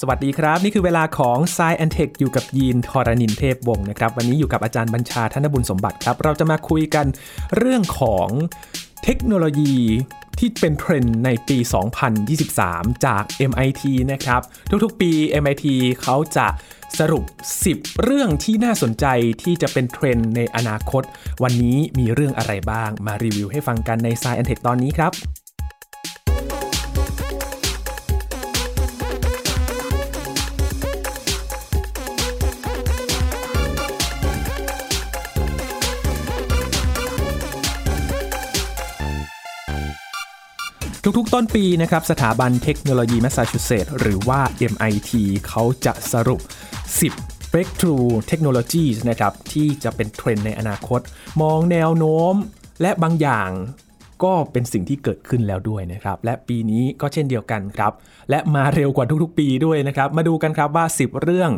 สวัสดีครับ นี่คือเวลาของ s ซแอนเทคอยู่กับยีนทอรานินเทพวงศ์นะครับ วันนี้อยู่กับอาจารย์บัญชาธนบุญสมบัติครับ เราจะมาคุยกันเรื่องของเทคโนโลยีที่เป็นเทรนด์ในปี 2023 จาก MIT นะครับ ทุกๆปี MIT เขาจะสรุป 10 เรื่องที่น่าสนใจที่จะเป็นเทรนด์ในอนาคต วันนี้มีเรื่องอะไรบ้างมารีวิวให้ฟังกันใน s ซแอนเทคตอนนี้ครับ ทุกๆ ต้นปีนะครับสถาบันเทคโนโลยีแมสซาชูเซตส์หรือว่า MIT เขาจะสรุป 10 breakthrough technologies นะครับที่จะเป็นเทรนด์ในอนาคต มองแนวโน้มและบางอย่างก็เป็นสิ่งที่เกิดขึ้นแล้วด้วยนะครับ และปีนี้ก็เช่นเดียวกันครับ และมาเร็วกว่าทุกๆ ปีด้วยนะครับ มาดูกันครับว่า 10 เรื่อง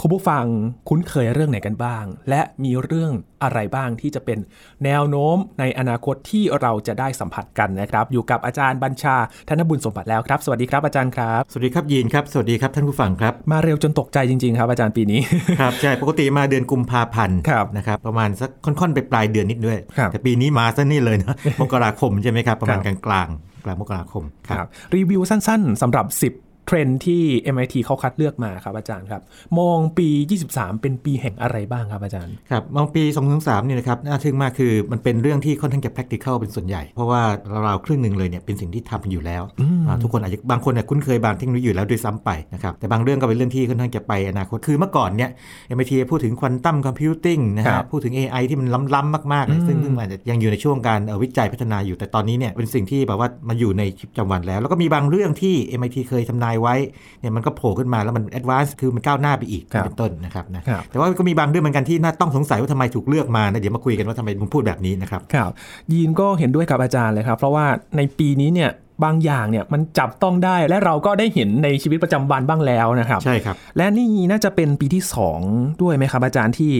คุณผู้ฟังคุ้นเคยเรื่องไหนกันบ้าง และมีเรื่องอะไรบ้างที่จะเป็นแนวโน้มในอนาคตที่เราจะได้สัมผัสกันนะครับ อยู่กับอาจารย์บัญชาธนบุญสมบัติแล้วครับ สวัสดีครับอาจารย์ครับ สวัสดีครับยีนครับ สวัสดีครับท่านผู้ฟังครับ มาเร็วจนตกใจจริงๆ ครับอาจารย์ปีนี้ ครับใช่ปกติมาเดือนกุมภาพันธ์ครับนะครับประมาณสักค่อนๆไปปลายเดือนนิดด้วยครับแต่ปีนี้มาซะนี่เลยนะมกราคมใช่ไหมครับประมาณคกรัลาบงกลางๆกลางมกราคมครับรีวิวสั้น ๆสำหรับ 10เท รนด์ที่ MIT เขาคัดเลือกมาครับอาจารย์ครับ มองปี 23 เป็นปีแห่งอะไรบ้างครับอาจารย์ครับมองปี 2 0 3เนี่ยนะครับน่าทึ่งมากคือมันเป็นเรื่องที่ค่อนข้างจะ practical เป็นส่วนใหญ่ เพราะว่าราวๆครึ่งหนึ่งเลยเนี่ยเป็นสิ่งที่ทำอยู่แล้วอ่าทุกคนอาจจะบางคนเนี่ยคุ้นเคยบางเทคโนโลยีอยู่แล้วด้วยซ้ำไปนะครับแต่บางเรื่องก็เป็นเรื่องที่ค่อนข้างจะไปอนาคตคือเมื่อก่อนเนี่ย MIT พูดถึงควอนตัมคอมพิวติ้งนะครัฮะบพูดถึง AI ที่มันล้ำๆมากๆเลยซึ่งซึ่งอาจจะยังอยู่ในช่วงการเอ่อวิจัยพัฒนาอยู่แต่ตอนนี้เนี่ยเป็นสิ่งที่แบบว่ามันอยู่ในชีวิตประจำวันแล้ว แล้วก็มีบางเรื่องที่ MIT เคยทำนายไว้เนี่ยมันก็โผล่ขึ้นมาแล้วมัน advance คือมันก้าวหน้าไปอีกครับเป็นต้นนะครับนะครับแต่ว่าก็มีบางเรื่องเหมือนกันที่น่าต้องสงสัยว่าทำไมถูกเลือกมานะเดี๋ยวมาคุยกันว่าทำไมมึงพูดแบบนี้นะครับครับยีนก็เห็นด้วยกับอาจารย์เลยครับ เพราะว่าในปีนี้เนี่ยบางอย่างเนี่ยมันจับต้องได้และเราก็ได้เห็นในชีวิตประจำวันบ้างแล้วนะครับ ใช่ครับ และนี่น่าจะเป็นปีที่ 2 ด้วยไหมครับอาจารย์ที่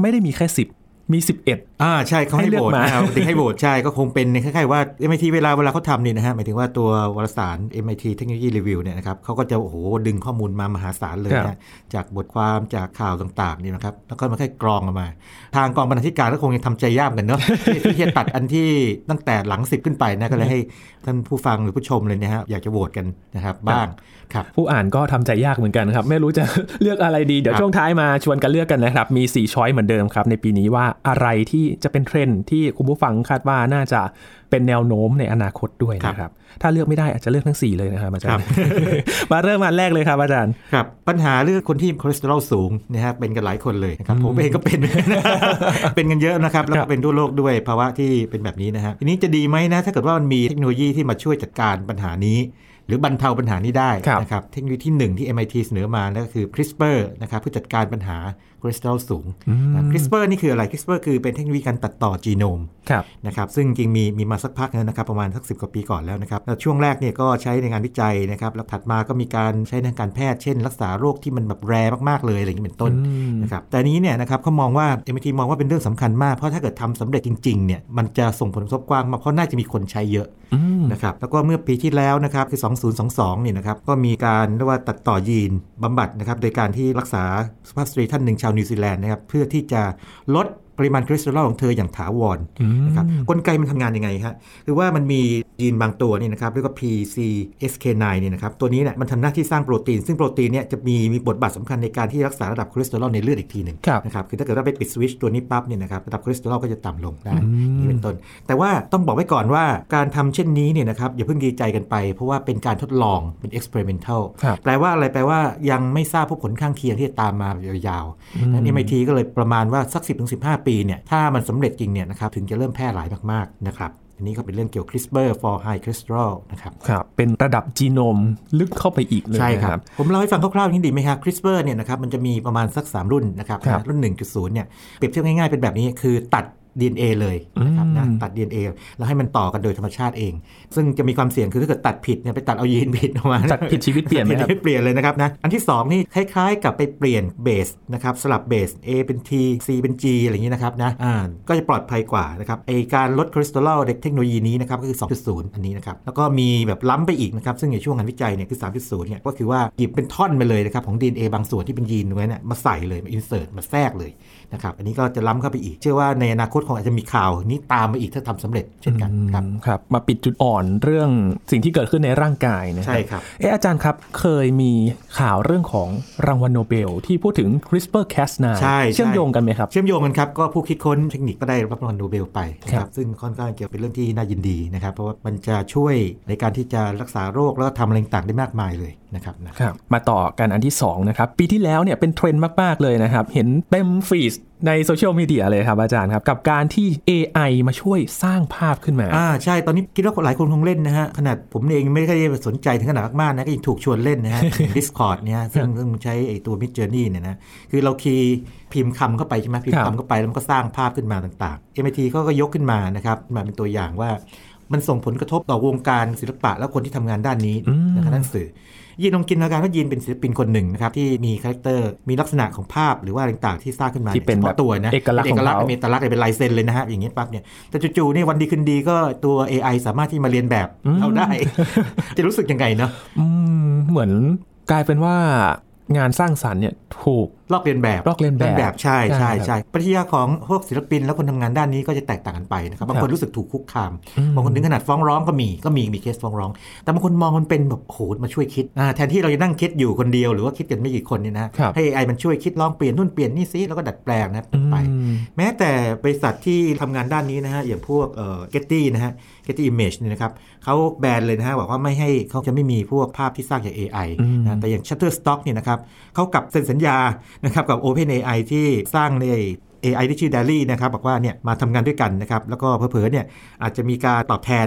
ไม่ได้มีแค่ 10 มี 11 อ่าใช่เขาให้ให้เลือกโหวตมานะครับเด็กให้โหวตใช่ก็คงเป็นคล้ายๆว่า MIT เวลาเวลาเขาทำนี่นะฮะหมายถึงว่าตัววารสาร MIT Technology Review เนี่ยนะครับเขาก็จะโอ้โหดึงข้อมูลมามหาศาลเลยครับนะฮะจากบทความจากข่าวต่างๆนี่นะครับแล้วก็มาค่อยกรองออกมา ทางกองบรรณาธิการก็คงจะทำใจยากเหมือนกันเนาะที่ที่จะตัดอันที่ตั้งแต่หลังสิบขึ้นไปนะก็เลยให้ท่านผู้ฟังหรือผู้ชมเลยนะฮะอยากจะโหวตกันนะครับบ้างครับผู้อ่านก็ทำใจยากเหมือนกันครับไม่รู้จะเลือกอะไรดีเดี๋ยวครับช่วงท้ายมาชวนกันเลือกกันนะครับมี4ช้อยเหมือนเดิมครับในปีนี้ว่าอะไรที่จะเป็นเทรนด์ที่คุณผู้ฟังคาดว่าน่าจะเป็นแนวโน้มในอนาคตด้วยนะครับ ถ้าเลือกไม่ได้อาจจะเลือกทั้ง 4 เลยนะครับอาจารย์ มาเริ่มอันแรกเลยครับอาจารย์ ครับ ปัญหาเรื่องคนที่คอเลสเตอรอลสูงนะฮะเป็นกันหลายคนเลยนะครับผมเองก็เป็น เป็นกันเยอะนะครับ แล้วก็ครับเป็นทั่วโลกด้วยภาวะที่เป็นแบบนี้นะฮะทีนี้จะดีไหมนะ ถ้าเกิดว่ามันมีเทคโนโลยีที่มาช่วยจัดการปัญหานี้ หรือบรรเทาปัญหานี้ได้ครับนะครับเทคโนโลยีที่หนึ่งที่ MIT เสนอมานั่นก็คือ CRISPR นะครับเพื่อจัดการปัญหาคอเลสเตอรอลสูงนะ CRISPR นี่คืออะไร CRISPR คือเป็นเทคโนโลยีการตัดต่อจีโนมครับนะครับซึ่งจริงๆมีมีมาสักพักแล้วนะครับประมาณสักสิกว่าปีก่อนแล้วนะครับแล้วช่วงแรกเนี่ยก็ใช้ในงานวิจัยนะครับแล้วถัดมาก็มีการใช้ในทางการแพทย์เช่น รักษาโรคที่มันแบบแรมากๆเลยอะไรอย่างนี้เป็นต้นนะครับแต่นี้เนี่ยนะครับเขามองว่า MIT มองว่าเป็นเรื่องสำคัญมาก เพราะถ้าเกิดทำสำเร็จจริงๆเนี่ยมันจะส่งผลกระทบกว้างมากเพราะน่าจะมีคนใช้เยอะนะครับแล้วก็เมื่อปีที่แล้วนะครับคือ2022เนี่ยนะครับก็มีการเรียกว่าตัดต่อยีนบำบัดนะครับโดยการที่รักษาสุภาพสตรีท่านหนึ่งชาวนิวซีแลนด์นะครับเพื่อที่จะลด ปริมาณคอเลสเตอรอลของเธออย่างถาวรนะครับกลไกมันทำงานยังไงฮะคือว่ามันมียีนบางตัวนี่นะครับเรียกว่า PCSK9 เนี่ยนะครับตัวนี้เนี่ยมันทำหน้าที่สร้างโปรตีน ซึ่งโปรตีนเนี่ยจะมีมีบทบาทสำคัญในการที่รักษาระดับคอเลสเตอรอลในเลือดอีกทีหนึ่งครับนะครับคือถ้าเกิดเราไปปิดสวิตช์ตัวนี้ปั๊บเนี่ยนะครับระดับคอเลสเตอรอลก็จะต่ำลงได้นี่เป็นต้น แต่ว่าต้องบอกไว้ก่อนว่าการทำเช่นนี้เนี่ยนะครับอย่าเพิ่งดีใจกันไป เพราะว่าเป็นการทดลองเป็น experimental ครับแปลว่าอะไรแปลว่ายังไม่ทราบพวกผลข้างเคียงที่จะตามมายาวๆนั้น MIT ก็เลยประมาณว่าสัก 10-15ปีเนี่ยถ้ามันสำเร็จจริงเนี่ยนะครับถึงจะเริ่มแพร่หลายมากๆนะครับอันนี้ก็เป็นเรื่องเกี่ยว CRISPR for high cholesterol นะครับครับ เป็นระดับจีโนมลึกเข้าไปอีกเลยใช่คนะรับ ผมเล่าให้ฟังคร่าวๆอย่างนี้ดีไหมครับ CRISPR เนี่ยนะครับมันจะมีประมาณสัก 3 รุ่นนะครับครับรุ่น 1.0 เนี่ยเปรียบเทียบง่ายๆเป็นแบบนี้คือตัด DNA เลยนะครับนะตัด DNA แล้วให้มันต่อกันโดยธรรมชาติเอง ซึ่งจะมีความเสี่ยงคือถ้าเกิดตัดผิดเนี่ยไปตัดเอายีนผิดออกมาตัดผิดชีวิตเปลี่ยนไหมครับเปลี่ยนเลยนะครับนะอันที่ 2 นี่คล้ายๆ กับไปเปลี่ยนเบสนะครับสลับเบส A เป็น T C เป็น G อะไรอย่างนี้นะครับนะอ่าก็จะปลอดภัยกว่านะครับไอการลดคอเลสเตอรอลเทคโนโลยีนี้นะครับก็คือ 2.0 อันนี้นะครับแล้วก็มีแบบล้ำไปอีกนะครับซึ่งในช่วงงานวิจัยเนี่ยคือ 3.0 เนี่ยก็คือว่าหยิบเป็นท่อนมาเลยนะครับของ DNA บางส่วนที่เป็นยีนตรงนั้นเนี่ยมาใส่เลยมา insert มาแทรกเลยนะครับอันนี้ก็จะล้ำเข้าไปอีก เชื่อว่าในอนาคตคงอาจจะมีข่าวนี้ตามมาอีกถ้าทำสำเร็จเช่นกันครับครับมาปิดจุดอ่อนเรื่องสิ่งที่เกิดขึ้นในร่างกายนะใช่ครับเอออาจารย์ครับเคยมีข่าวเรื่องของรางวัลโนเบล ที่พูดถึง CRISPR-Cas9 ใช่เชื่อมโยงกันไหมครับเชื่อมโยงกันครับก็ผู้คิดค้นเทคนิคก็ได้รับรางวัลโนเบลไปนะคครับซึ่งค่อนข้างเกี่ยวเป็นเรื่องที่น่ายินดีนะครับเพราะว่ามันจะช่วยในการที่จะรักษาโรคแล้วก็ทำอะไรต่างๆได้มากมายเลยนะครับนะครับ มาต่อกันอันที่2นะครับปีที่แล้วเนี่ยเป็นเทรนด์มาก ๆ เลยนะครับ เห็นเต็ม feedในโซเชียลมีเดียเลยครับอาจารย์ครับ กับการที่ AI มาช่วยสร้างภาพขึ้นมา อ่าใช่ ตอนนี้คิดว่าหลายคนคงเล่นนะฮะ ขนาดผมเองไม่ได้สนใจถึงขนาดมากๆนะ ก็ยังถูกชวนเล่นนะฮะ Discord เนี่ยซึ่งซึ่งใช้ไอ้ตัว Midjourney เนี่ยนะ คือเรา key พิมพ์คำเข้าไปใช่ไหมพิมพ์ครับคำเข้าไปแล้วมันก็สร้างภาพขึ้นมาต่างๆ MIT ก็ก็ยกขึ้นมานะครับมาเป็นตัวอย่างว่ามันส่งผลกระทบต่อวงการศิลปะและคนที่ทำงานด้านนี้นะครับด้านสื่อ ยีนลองจินตนาการว่ายีนเป็นศิลปินคนหนึ่งนะครับที่มี character มีลักษณะของภาพหรือว่าอะไรต่างๆที่สร้างขึ้นมาที่เป็นแบบเฉพาะตัวนะเอกลักษณ์เอกลักษของเขาเป็นเอกลักษณ์เป็นลายเซ็นเลยนะฮะอย่างนี้ปั๊บเนี่ยแต่จู่ๆนี่วันดีคืนดีก็ตัว AI สามารถที่มาเรียนแบบเราได้ จะรู้สึกยังไงเนาะอืมเหมือนกลายเป็นว่างานสร้างสรรค์เนี่ยถูก ลอกเรียนแบบลอกเลียนแบบใช่ใช่ใช่ครับใช่ปริยาของพวกศิลปินและคนทำงานด้านนี้ก็จะแตกต่างกันไปนะครับบางคนรู้สึกถูกคุกคามบางคนถึงขนาดฟ้องร้องก็มีก็มีมีเคสฟ้องร้อง แต่บางคนมองมันเป็นแบบโอ้โหมาช่วยคิดอ่าแทนที่เราจะนั่งคิดอยู่คนเดียวหรือว่าคิดกันไม่กี่คนเนี่ยนะครับให้ AI มันช่วยคิดลองเปลี่ยนนู่นเปลี่ยนนี่ซิแล้วก็ดัดแปลงนะไปอืมแม้แต่บริษัทที่ทำงานด้านนี้นะฮะอย่างพวกเอ่อ Getty นะฮะ Getty Image เนี่ยนะครับเขาแบนเลยนะฮะบอกว่าไม่ให้เขาจะไม่มีพวกภาพที่สร้างจาก AI อืมนะแต่อย่าง Shutterstock เนี่ยนะครับเขากลับเซ็นสัญญานะครับกับ OpenAI ที่สร้างใน AI ที่ชื่อ DALL-E นะครับบอกว่าเนี่ยมาทำงานด้วยกันนะครับแล้วก็เผลอๆเนี่ยอาจจะมีการตอบแทน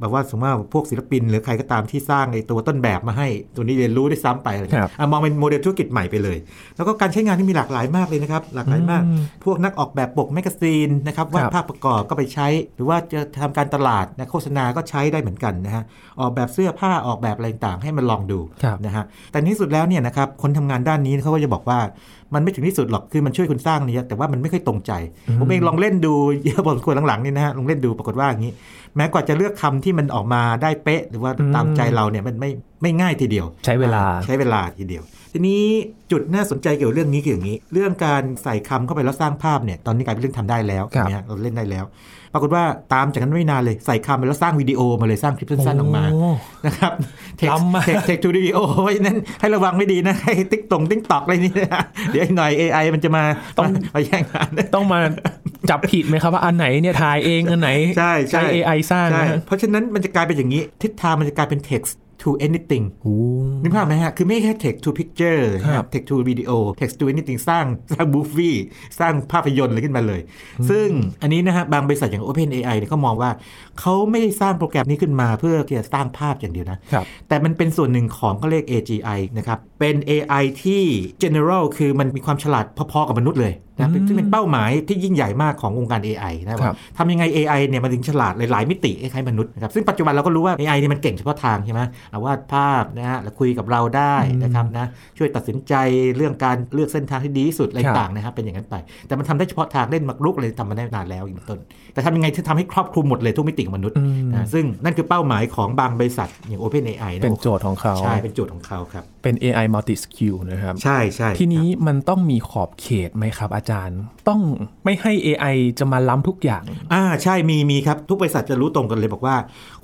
แบบว่าสมมติว่าพวกศิลปิน หรือใครก็ตามที่สร้างไอ้ตัวต้นแบบมาให้ ตัวนี้เรียนรู้ได้ซ้ำไปอะไรครัเงี้บยอะมองเป็นโมเดลธุรกิจใหม่ไปเลย แล้วก็การใช้งานที่มีหลากหลายมากเลยนะครับ หลากหลายมากอืมพวกนักออกแบบปก magazine นะครับวาดครับภาพประกอบก็ไปใช้ หรือว่าจะทำการตลาดนะโฆษณาก็ใช้ได้เหมือนกันนะฮะออกแบบเสื้อผ้าออกแบบอะไรต่างๆให้มันลองดูครับนะฮะแต่ในที่สุดแล้วเนี่ยนะครับคนทำงานด้านนี้เขาก็จะบอกว่า มันไม่ถึงที่สุดหรอกคือมันช่วยคุณสร้างเนี่ยแต่ว่ามันไม่ค่อยตรงใจ ผมเองลองเล่นดูเยอะพอสมควรหลังๆนี่นะฮะลองเล่นดูปรากฏว่าอย่างนี้ แม้ว่าจะเลือกคำที่มันออกมาได้เป๊ะ หรือว่าตามใจเราเนี่ยมันไม่ไม่ง่ายทีเดียว ใช้เวลาใช้เวลาทีเดียว ทีนี้จุดน่าสนใจเกี่ยวกับเรื่องนี้คืออย่างนี้ เรื่องการใส่คำเข้าไปแล้วสร้างภาพเนี่ยตอนนี้กลายเป็นเรื่องทำได้แล้วครับนะฮะเราเล่นได้แล้ว ปรากฏว่าตามจากนั้นไม่นานเลยใส่คำไปแล้วสร้างวิดีโอมาเลยสร้างคลิปสั้นๆออกมาโนะครับ tech ล้ำมาก text text to video เพราะฉะนั้นให้ระวังไม่ดีนะให้ติ๊กตง TikTok อะไรนี่นะเดี๋ยวอีกหน่อย AI มันจะมาต้องมาแย่งงานต้องมาจับผิดไหมครับว่าอันไหนเนี่ยถ่ายเองอันไหนใช่ใช่ AI สร้างใช่นะฮะเพราะฉะนั้นมันจะกลายเป็นอย่างนี้ทิศทางมันจะกลายเป็น text to anything โอ้นึกภาพไหมฮะ คือไม่แค่ text to picture ครับ text to video text to anything สร้างสร้าง movie สร้างภาพยนตร์อะไรขึ้นมาเลย ซึ่งอันนี้นะฮะ บางบริษัทอย่าง OpenAI เนี่ยเขามองว่าเขาไม่ได้สร้างโปรแกรมนี้ขึ้นมาเพื่อที่จะสร้างภาพอย่างเดียวนะครับแต่มันเป็นส่วนหนึ่งของเขาเรียก AGI นะครับ เป็น AI ที่ general คือมันมีความฉลาดพอๆกับมนุษย์เลย นะเป็นซึ่งเป็นเป้าหมายที่ยิ่งใหญ่มากของวงการ AI นะครัว่าบทำยังไง AI เนี่ยมันถึงฉลาดหลาย ๆ มิติคล้ายๆมนุษย์นะครับซึ่งปัจจุบันเราก็รู้ว่า AI เนี่ยมันเก่งเฉพาะทางใช่ไหมเอาวาดภาพนะฮะแล้วคุยกับเราได้นะครับนะช่วยตัดสินใจเรื่องการเลือกเส้นทางที่ดีที่สุดอะไรครับต่างๆนะครับเป็นอย่างนั้นไป แต่มันทำได้เฉพาะทางเล่นมักรุกอะไรทำมาได้นานแล้วอย่างเป็นต้นแต่ทำยังไงที่ทำให้ครอบคลุมหมดเลยทุกมิติของมนุษย์อืมนะซึ่งนั่นคือเป้าหมายของบางบริษัทอย่าง OpenAI นะเป็นโจทย์ของเขาใช่เป็นโจทย์ของเขาครับ เป็น AI multi skill นะครับ ใช่ใช่ทีนี้มันต้องมีขอบเขตไหมครับ อาจารย์ ต้องไม่ให้ AI จะมาล้ำทุกอย่าง อ่าใช่มีมีครับ ทุกบริษัทจะรู้ตรงกันเลยบอกว่า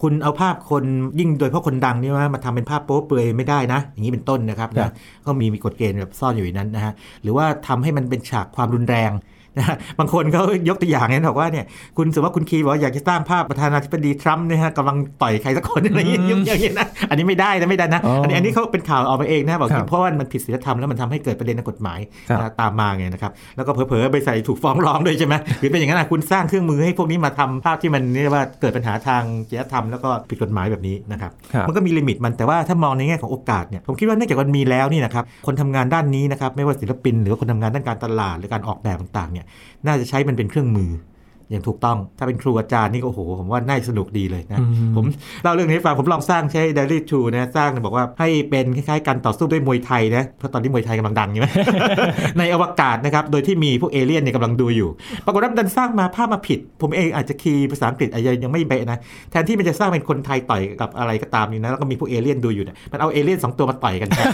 คุณเอาภาพคนยิ่งโดยเฉพาะคนดังนี่ว่ามาทำเป็นภาพโป๊เปลือยไม่ได้นะ อย่างนี้เป็นต้นนะครับครันะบก็มีมีกฎเกณฑ์แบบซ่อนอยู่ในนั้นนะฮะหรือว่าทำให้มันเป็นฉากความรุนแรง นะฮะบางคนเขายกตัวอย่างเนี่ยบอกว่าเนี่ยคุณสมมติว่าคุณคีบอกว่าอยากจะสร้างภาพประธานาธิบดีทรัมป์เนี่ยฮะกำลังต่อยใครสักคนอะไรอย่างเงี้ยอย่างเงี้ยนะอันนี้ไม่ได้นะไม่ได้นะอ๋ออัอันนี้อันนี้เขาเป็นข่าวออกมาเองนะบอกครับเพราะว่ามันผิดศีลธรรมแล้วมันทำให้เกิดประเด็นทางกฎหมายครับนะตามมาไงนะครับแล้วก็เผลอๆบริษัทถูกฟ้องร้องด้วยใช่ไหมหรือเป็นอย่างนั้นนะคุณสร้างเครื่องมือให้พวกนี้มาทำภาพที่มันเรียกว่าเกิดปัญหาทางจริยธรรมแล้วก็ผิดกฎหมายแบบนี้นะครับครับมันก็มีลิมิตมันแต่ว่าถ้ามองในแง่ของโอกาสเนี่ยผมคิดว่าเนื่องจากมันมีแล้วนี่นะครับคนทำงานด้านนี้นะครับไม่ว่าศิลปิน หรือว่าคนทำงานด้านการตลาดหรือการออกแบบต่างๆเนี่ยน่าจะใช้มันเป็นเครื่องมือ อย่างถูกต้อง ถ้าเป็นครูอาจารย์นี่ก็โอ้โห ผมว่าน่าสนุกดีเลยนะ ผมเล่าเรื่องนี้ให้ฟังผมลองสร้างใช้ Daily t r u นะสร้างบอกว่าให้เป็นคล้ายๆการต่อสู้ด้วยมวยไทยนะ เพราะตอนนี้มวยไทยกำลังดังใช่ไหมในอวกาศนะครับ โดยที่มีพวกเอเลี่ยนเนี่ยกำลังดูอยู่ ปรากฏว่าดันสร้างมาภาพมาผิด ผมเองอาจจะคีย์ภาษาอังกฤษอาจจะยังไม่เบะนะ แทนที่มันจะสร้างเป็นคนไทยต่อยกับอะไรก็ตามนี่นะ แล้วก็มีพวกเอเลี่ยนดูอยู่เนี่ยมันเอาเอเลี่ยนสองตัวมาต่อยกันแทน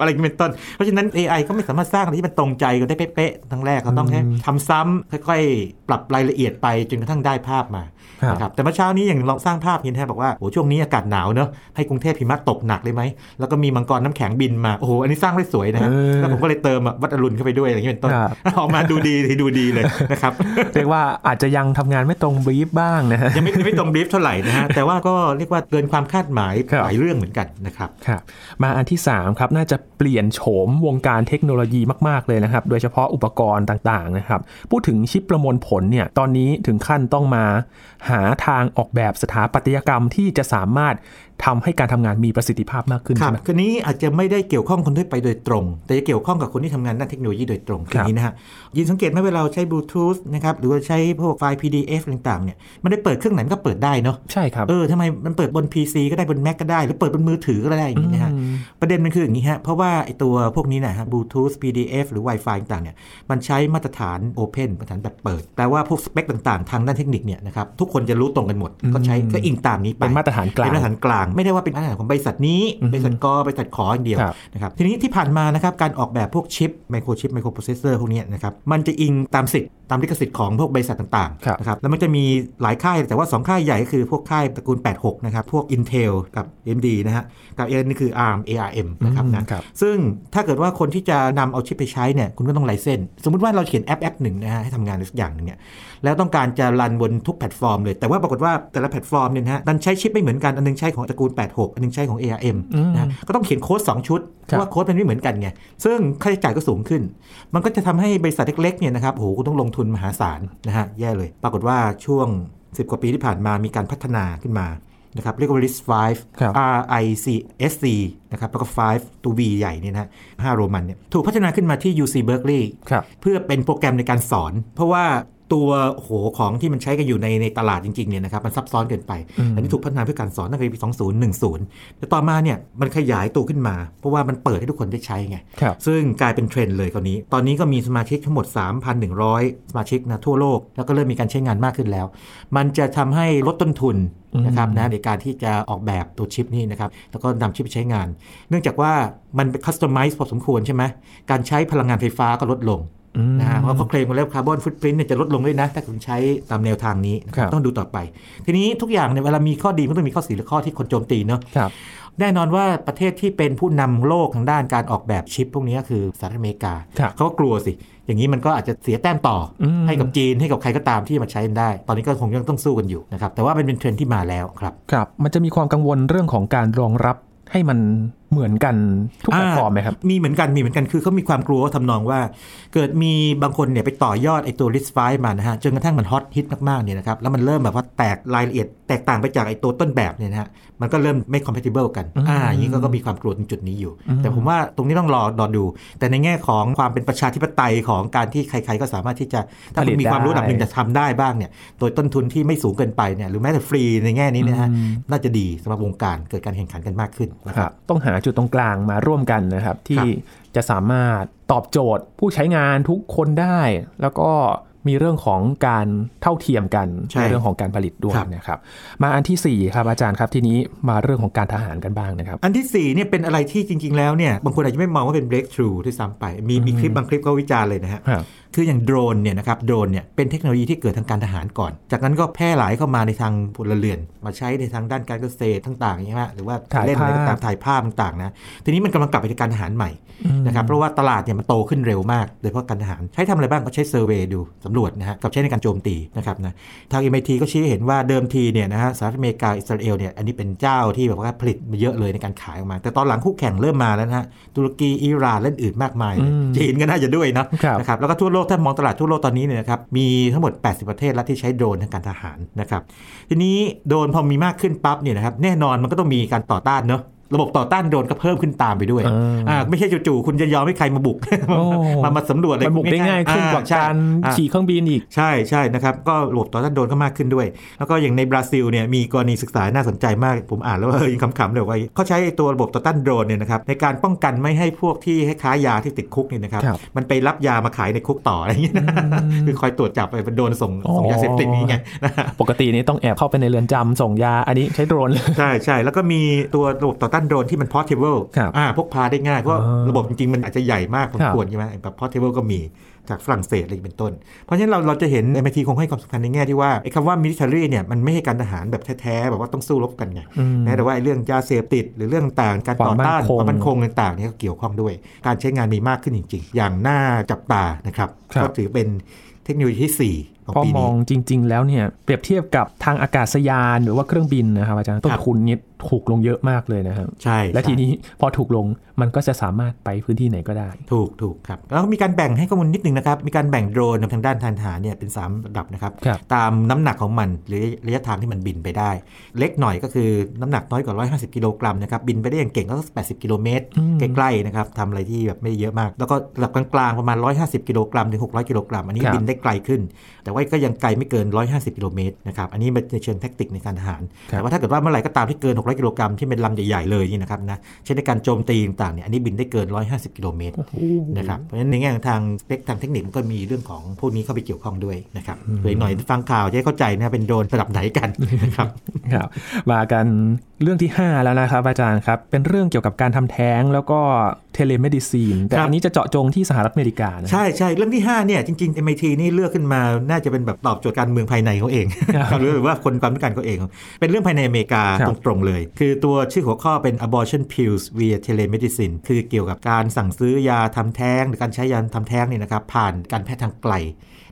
อะไรอย่างนี้เป็นต้น เพราะฉะนั้น AI ก็ไม่สามารถสร้างอะไรที่มันตรงใจกันได้เป๊ะๆทั้งแรกเขาต้องแค่ทำซ้ำค่อยๆ ปรับรายละเอียดไปจนกระทั่งได้ภาพมาครับนะครับแต่เมื่อเช้านี้อย่างลองสร้างภาพเห็นแทบบอกว่าโอ้ช่วงนี้อากาศหนาวเนอะให้กรุงเทพหิมะตกหนักเลยไหมแล้วก็มีมังกรน้ำแข็งบินมาโอ้โหอันนี้สร้างได้สวยนะฮะเออแล้วผมก็เลยเติมวัดอรุณเข้าไปด้วยอะไรอย่างนี้เป็นต้นครับออกมาดูดีดูดีเลยนะครับเรียกว่าอาจจะยังทำงานไม่ตรง brief บ้างนะฮะยังไม่ยังไม่ตรง brief เท่าไหร่นะฮะแต่ว่าก็เรียกว่าเกินความคาดหมายครับหลายเรื่องเหมือนกันนะครับครับมาอันที่3ครับน่าจะเปลี่ยนโฉมวงการเทคโนโลยีมาก ๆ เลยนะครับ โดยเฉพาะอุปกรณ์ต่าง ๆ นะครับ พูดถึงชิปประมวลผลเนี่ยตอนนี้ถึงขั้นต้องมาหาทางออกแบบสถาปัตยกรรมที่จะสามารถ ทำให้การทำงานมีประสิทธิภาพมากขึ้นครัใช่บไหมคือนี้อาจจะไม่ได้เกี่ยวข้องคนทั่วไปโดยตรง แต่จะเกี่ยวข้องกับคนที่ทำงานด้านเทคโนโลยีโดยตรงคืออย่างนี้นะฮะยินสังเกตไหมเวลาเราใช้บลูทูธนะครับหรือว่าใช้พวกไฟล์ PDF ต่างๆเนี่ยมันได้เปิดเครื่องไหนมันก็เปิดได้เนาะใช่ครับเออทำไมมันเปิดบน PC ก็ได้บน Mac ก็ได้ หรือเปิดบนมือถือก็ได้อย่างนี้นะฮะอืมประเด็นมันคืออย่างนี้ฮะเพราะว่าไอตัวพวกนี้นะฮะบลูทูธ PDF หรือ Wi-Fi ต่างๆเนี่ยมันใช้มาตรฐาน Open มาตรฐานแบบเปิดแปลว่าพวกสเปคต่างๆ ทางด้านเทคนิคเนี่ยนะครับทุกคนจะรู้ตรงกันหมดก็ใช้ก็อิงตามนี้ไปเป็นมาตรฐานกลางเป็นมาตรฐานกลางไม่ได้ว่าเป็นมาตรฐานของบริษัทนี้บริษัทกบริษัทข อย่างเดียวครับนะครับทีนี้ที่ผ่านมานะครับการออกแบบพวกชิปไมโครชิปไมโครโปรเซสเซอร์พวกเนี้ยนะครับมันจะอิงตามสิทธิ์ตามลิขสิทธิ์ของพวกบริษัทต่างครับๆนะครับแล้วมันจะมีหลายค่ายแต่ว่า 2 ค่ายใหญ่ก็คือพวกค่ายตระกูล 86 นะครับ พวก Intel กับ AMD นะฮะกับ ARM นี่คือ ARM ARM นะครับนะครับซึ่งถ้าเกิดว่าคนที่จะนำเอาชิปไปใช้เนี่ยคุณก็ต้อง license สมมุติว่าเราเขียนแอปแอปหนึ่งนะฮะให้ทำงานสักอย่างหนึงเนี่ยแล้วต้องการจะ run บนทุกแพลตฟอร์มเลย แต่ว่าปรากฏว่าแต่ละแพลตฟอร์มเนี่ยนะฮะดันใช้ชิปไม่เหมือนกันอันหนึงใช้ของตระกูล 86 อันหนึงใช้ของ ARM นะฮะก็ต้องเขียนโค้ดสองชุดครับราะว่าโค้ดมันไม่เหมือนกันไงซึ่งค่าใช้จ่ายก็สูงขึ้น มันก็จะทำให้บริษัทเล็กๆเนี่ยนะครับโอ้โหคุณต้องลงทุนมหาศาลนะฮะแย่เลย ปรากฏว่าช่วง 10 กว่าปีที่ผ่านมามีการพัฒนาขึ้นมานะครับเรียกว่า RISC ครับ5 R I C S C นะครับแล้วก็ 5 ตัว V ใหญ่เนี่ยนะฮะ5โรมันเนี่ยถูกพัฒนาขึ้นมาที่ UC Berkeley ครับเพื่อเป็นโปรแกรมในการสอน เพราะว่า ตัวโหของที่มันใช้กันอยู่ในในตลาดจริงๆเนี่ยนะครับมันซับซ้อนเกินไปอืมอันนี้ถูกพัฒนาเพื่อการสอนตั้งแต่ปี 2010 แต่ต่อมาเนี่ยมันขยายตัวขึ้นมา เพราะว่ามันเปิดให้ทุกคนได้ใช้ไงครับซึ่งกลายเป็นเทรนด์เลยคราวนี้ ตอนนี้ก็มีสมาชิกทั้งหมด 3,100 สมาชิกนะทั่วโลก แล้วก็เริ่มมีการใช้งานมากขึ้นแล้ว มันจะทำให้ลดต้นทุนนะครับนะในการที่จะออกแบบตัวชิปนี้นะครับแล้วก็นำชิปไปใช้งาน เนื่องจากว่ามันเป็นคัสตอมไมซ์พอสมควรใช่ไหมการใช้พลังงานไฟฟ้าก็ลดลงอืม นะฮะเพราะเขาเคลมมาแล้วคาร์บอนฟุตปรินต์เนี่ยจะลดลงด้วยนะ ถ้าคุณใช้ตามแนวทางนี้นะครับต้องดูต่อไป ทีนี้ทุกอย่างเนี่ยเวลามีข้อดีมันต้องมีข้อเสียและข้อที่คนโจมตีเนาะครับแน่นอนว่าประเทศที่เป็นผู้นำโลกทางด้านการออกแบบชิป พวกนี้ก็คือสหรัฐอเมริกาครับเขาก็กลัวสิ อย่างนี้มันก็อาจจะเสียแต้มต่ออมให้กับจีนให้กับใครก็ตามที่มาใช้ได้ ตอนนี้ก็คงยังต้องสู้กันอยู่นะครับแต่ว่ามันเป็นเทรนด์ที่มาแล้วครับครับ มันจะมีความกังวลเรื่องของการรองรับให้มัน เหมือนกันทุกแพลตฟอร์มไหมครับมีเหมือนกันมีเหมือนกันคือเขามีความกลัวว่าทำนองว่า เกิดมีบางคนเนี่ยไปต่อยอดไอ้ตัว list 5มานะฮะจนกระทั่งมันฮอตฮิตมากๆเนี่ยนะครับแล้วมันเริ่มแบบว่าแตกรายละเอียด แตกต่างไปจากไอ้ตัวต้นแบบเนี่ยนะฮะมันก็เริ่มไม่ compatible กันอืมอ่าอย่างนี้ก็ก็มีความกลัวตรงจุดนี้อยู่ แต่ผมว่าตรงนี้ต้องรอรอดู แต่ในแง่ของความเป็นประชาธิปไตยของการที่ใคร ๆ ก็สามารถที่จะถ้าคุณมีความรู้ระดับหนึ่งจะทำได้บ้างเนี่ยโดยต้นทุนที่ไม่สูงเกินไปเนี่ยหรือแม้แต่ฟรีในแง่นี้นะฮะน่าจะดีสำหรับวงการเกิดการแข่งขันกันมากขึ้นนะคครัรับบต้องหาจุดตรงกลางมาร่วมกันนะครับ ที่ครับจะสามารถตอบโจทย์ ผู้ใช้งานทุกคนได้ แล้วก็มีเรื่องของการเท่าเทียมกันใช่ในเรื่องของการผลิตด้วยครับนะครับ มาอันที่4ครับอาจารย์ครับทีนี้มาเรื่องของการทหารกันบ้างนะครับ อันที่4เนี่ยเป็นอะไรที่จริง ๆ แล้วเนี่ยบางคนอาจจะไม่มองว่าเป็น breakthrough ด้วยซ้ำไป มีมีคลิปบางคลิปเขาวิจารณ์เลยนะฮะ ครับคืออย่างโดรนเนี่ยนะครับโดรนเนี่ยเป็นเทคโนโลยีที่เกิดทางการทหารก่อน จากนั้นก็แพร่หลายเข้ามาในทางพลเรือน มาใช้ในทางด้านการเกษตรต่างๆใช่ไหมหรือว่าถ่ายเล่นอะไรภาพต่างๆถ่ายภาพต่างๆนะทีนี้มันกำลังกลับไปในการทหารใหม่นะครับเพราะว่าตลาดเนี่ยมันโตขึ้นเร็วมากโดยเฉพาะการทหารใช้ทำอะไรบ้างก็ใช้เซอร์เวย์ดูสำรวจนะฮะกับใช้ในการโจมตีนะครับนะทาง MIT ก็ชี้ให้เห็นว่าเดิมทีเนี่ยนะฮะสหรัฐอเมริกาอิสราเอลเนี่ยอันนี้เป็นเจ้าที่แบบว่าผลิตมาเยอะเลยในการขายออกมา แต่ตอนหลังคู่แข่งเริ่มมาแล้วนะฮะตุรกีอิหร่านและอื่นมากมายเลยอืมจีนก็น่าจะด้วยเนาะครับนะครับแล้วก็ทั่วโลกถ้ามองตลาดทั่วโลกตอนนี้เนี่ยนะครับมีทั้งหมด 80 ประเทศแล้วที่ใช้โดรนทางการทหารนะครับทีนี้โดรนพอมีมากขึ้นปั๊บเนี่ยนะครับแน่นอนมันก็ต้องมีการต่อต้านเนาะ ระบบต่อต้านโดรนก็เพิ่มขึ้นตามไปด้วยอ่าอ่าไม่ใช่จู่ๆคุณจะยอมให้ใครมาบุกโอ้มามาสำรวจอะไรมันบุกได้ง่ายขึ้นกว่าอ่ใช่การอ่าขี่เครื่องบินอีกใช่ใช่นะครับก็ระบบต่อต้านโดรนก็มากขึ้นด้วย แล้วก็อย่างในบราซิลเนี่ยมีกรณีศึกษาน่าสนใจมากผมอ่านแล้วว่าเออยังขำๆเลยว่าเขาใช้ตัวระบบต่อต้านโดรนเนี่ยนะครับในการป้องกันไม่ให้พวกที่ให้ค้ายาที่ติดคุกเนี่ยนะครับครับมันไปรับยามาขายในคุกต่ออะไรอย่างเงี้ยนะคือคอยตรวจจับไอ้โดรนส่งส่งยาเสพติดนี่ไงนะฮะปกตินี่ต้องแอบเข้าไปในเรือนจำส่งยาอันนี้ใช้โดรนเลยใช่ใช่แล้วก็มีตัวระบบต่อต้านโดรนที่มัน portable ครับอ่าพกพาได้ง่าย เพราะอ่าระบบจริง ๆ มันอาจจะใหญ่มากพอควรครับใช่ไหมแบบ portable ก็มีจากฝรั่งเศสอะไรเป็นต้น เพราะฉะนั้นเราเราจะเห็น MIT คงให้ความสำคัญในแง่ที่ว่าไอ้คำว่า military เนี่ยมันไม่ใช่การทหารแบบแท้ๆแบบว่าต้องสู้รบกันไงอืมนะแต่ว่าไอ้เรื่องยาเสพติดหรือเรื่องต่างๆการต่อต้านความมั่นคงความมั่นคงต่างๆเนี่ยก็เกี่ยวข้องด้วย การใช้งานมีมากขึ้นจริง ๆ อย่างน่าจับตานะครับครับก็ถือเป็นเทคโนโลยีที่สี่ของพอปีมนี้องจริง ๆ แล้วเนี่ยเปรียบเทียบกับทางอากาศยานหรือว่าเครื่องบินนะครับอาจารย์ต้นครับทุนนี่ ถูกลงเยอะมากเลยนะครับใช่และใช่ทีนี้พอถูกลงมันก็จะสามารถไปพื้นที่ไหนก็ได้ ถูกถูกครับแล้วก็มีการแบ่งให้ข้อมูลนิดนึงนะครับ มีการแบ่งโดรนทางด้านทางทหารเนี่ยเป็น 3 ระดับนะครับครับตามน้ำหนักของมันหรือระยะทางที่มันบินไปได้ เล็กหน่อยก็คือน้ำหนักน้อยกว่า 150 กิโลกรัมนะครับบินไปได้อย่างเก่งก็สัก80 กิโลเมตรอืมใกล้ๆนะครับทำอะไรที่แบบไม่ได้เยอะมาก แล้วก็ระดับกลางๆประมาณ 150 กิโลกรัมถึง 600 กิโลกรัมอันนี้ครับบินได้ไกลขึ้น แต่ว่าก็ยังไกลไม่เกิน 150 กิโลเมตรนะครับอันนี้เป็นในเชิงแทคติกในการทหารครับแต่ว่าถ้าเกิดว่าเมื่อไหร่ก็ตามที่เกิน600กิโลกรัมที่เป็นลำใหญ่ ๆ เลยนี่นะครับนะเช่นในการโจมตีต่างๆเนี่ยอันนี้บินได้เกิน 150 กิโลเมตรนะครับเพราะฉะนั้นในแง่ของทางสเปคทางเทคนิคมันก็มีเรื่องของพวกนี้เข้าไปเกี่ยวข้องด้วยนะครับเผื่ออีกหน่อยฟังข่าวจะได้เข้าใจนะเป็นโดรนระดับไหนกันนะครับครับมากันเรื่องที่ 5 แล้วนะครับอาจารย์ครับเป็นเรื่องเกี่ยวกับการทำแท้งแล้วก็ telemedicine แต่ครับอันนี้จะเจาะจงที่สหรัฐอเมริกานะใช่ใช่เรื่องที่ 5 เนี่ย จริงๆ MIT นี่เลือกขึ้นมาน่าจะเป็นแบบตอบโจทย์การเมืองภายในเขาเองครับหรือว่าคนความต้องการเขาเอง เป็นเรื่องภายในอเมริกาครับตรงๆเลย คือตัวชื่อหัวข้อเป็น abortion pills via telemedicine คือเกี่ยวกับการสั่งซื้อยาทำแท้ง หรือการใช้ยาทำแท้งเนี่ยนะครับผ่านการแพทย์ทางไกล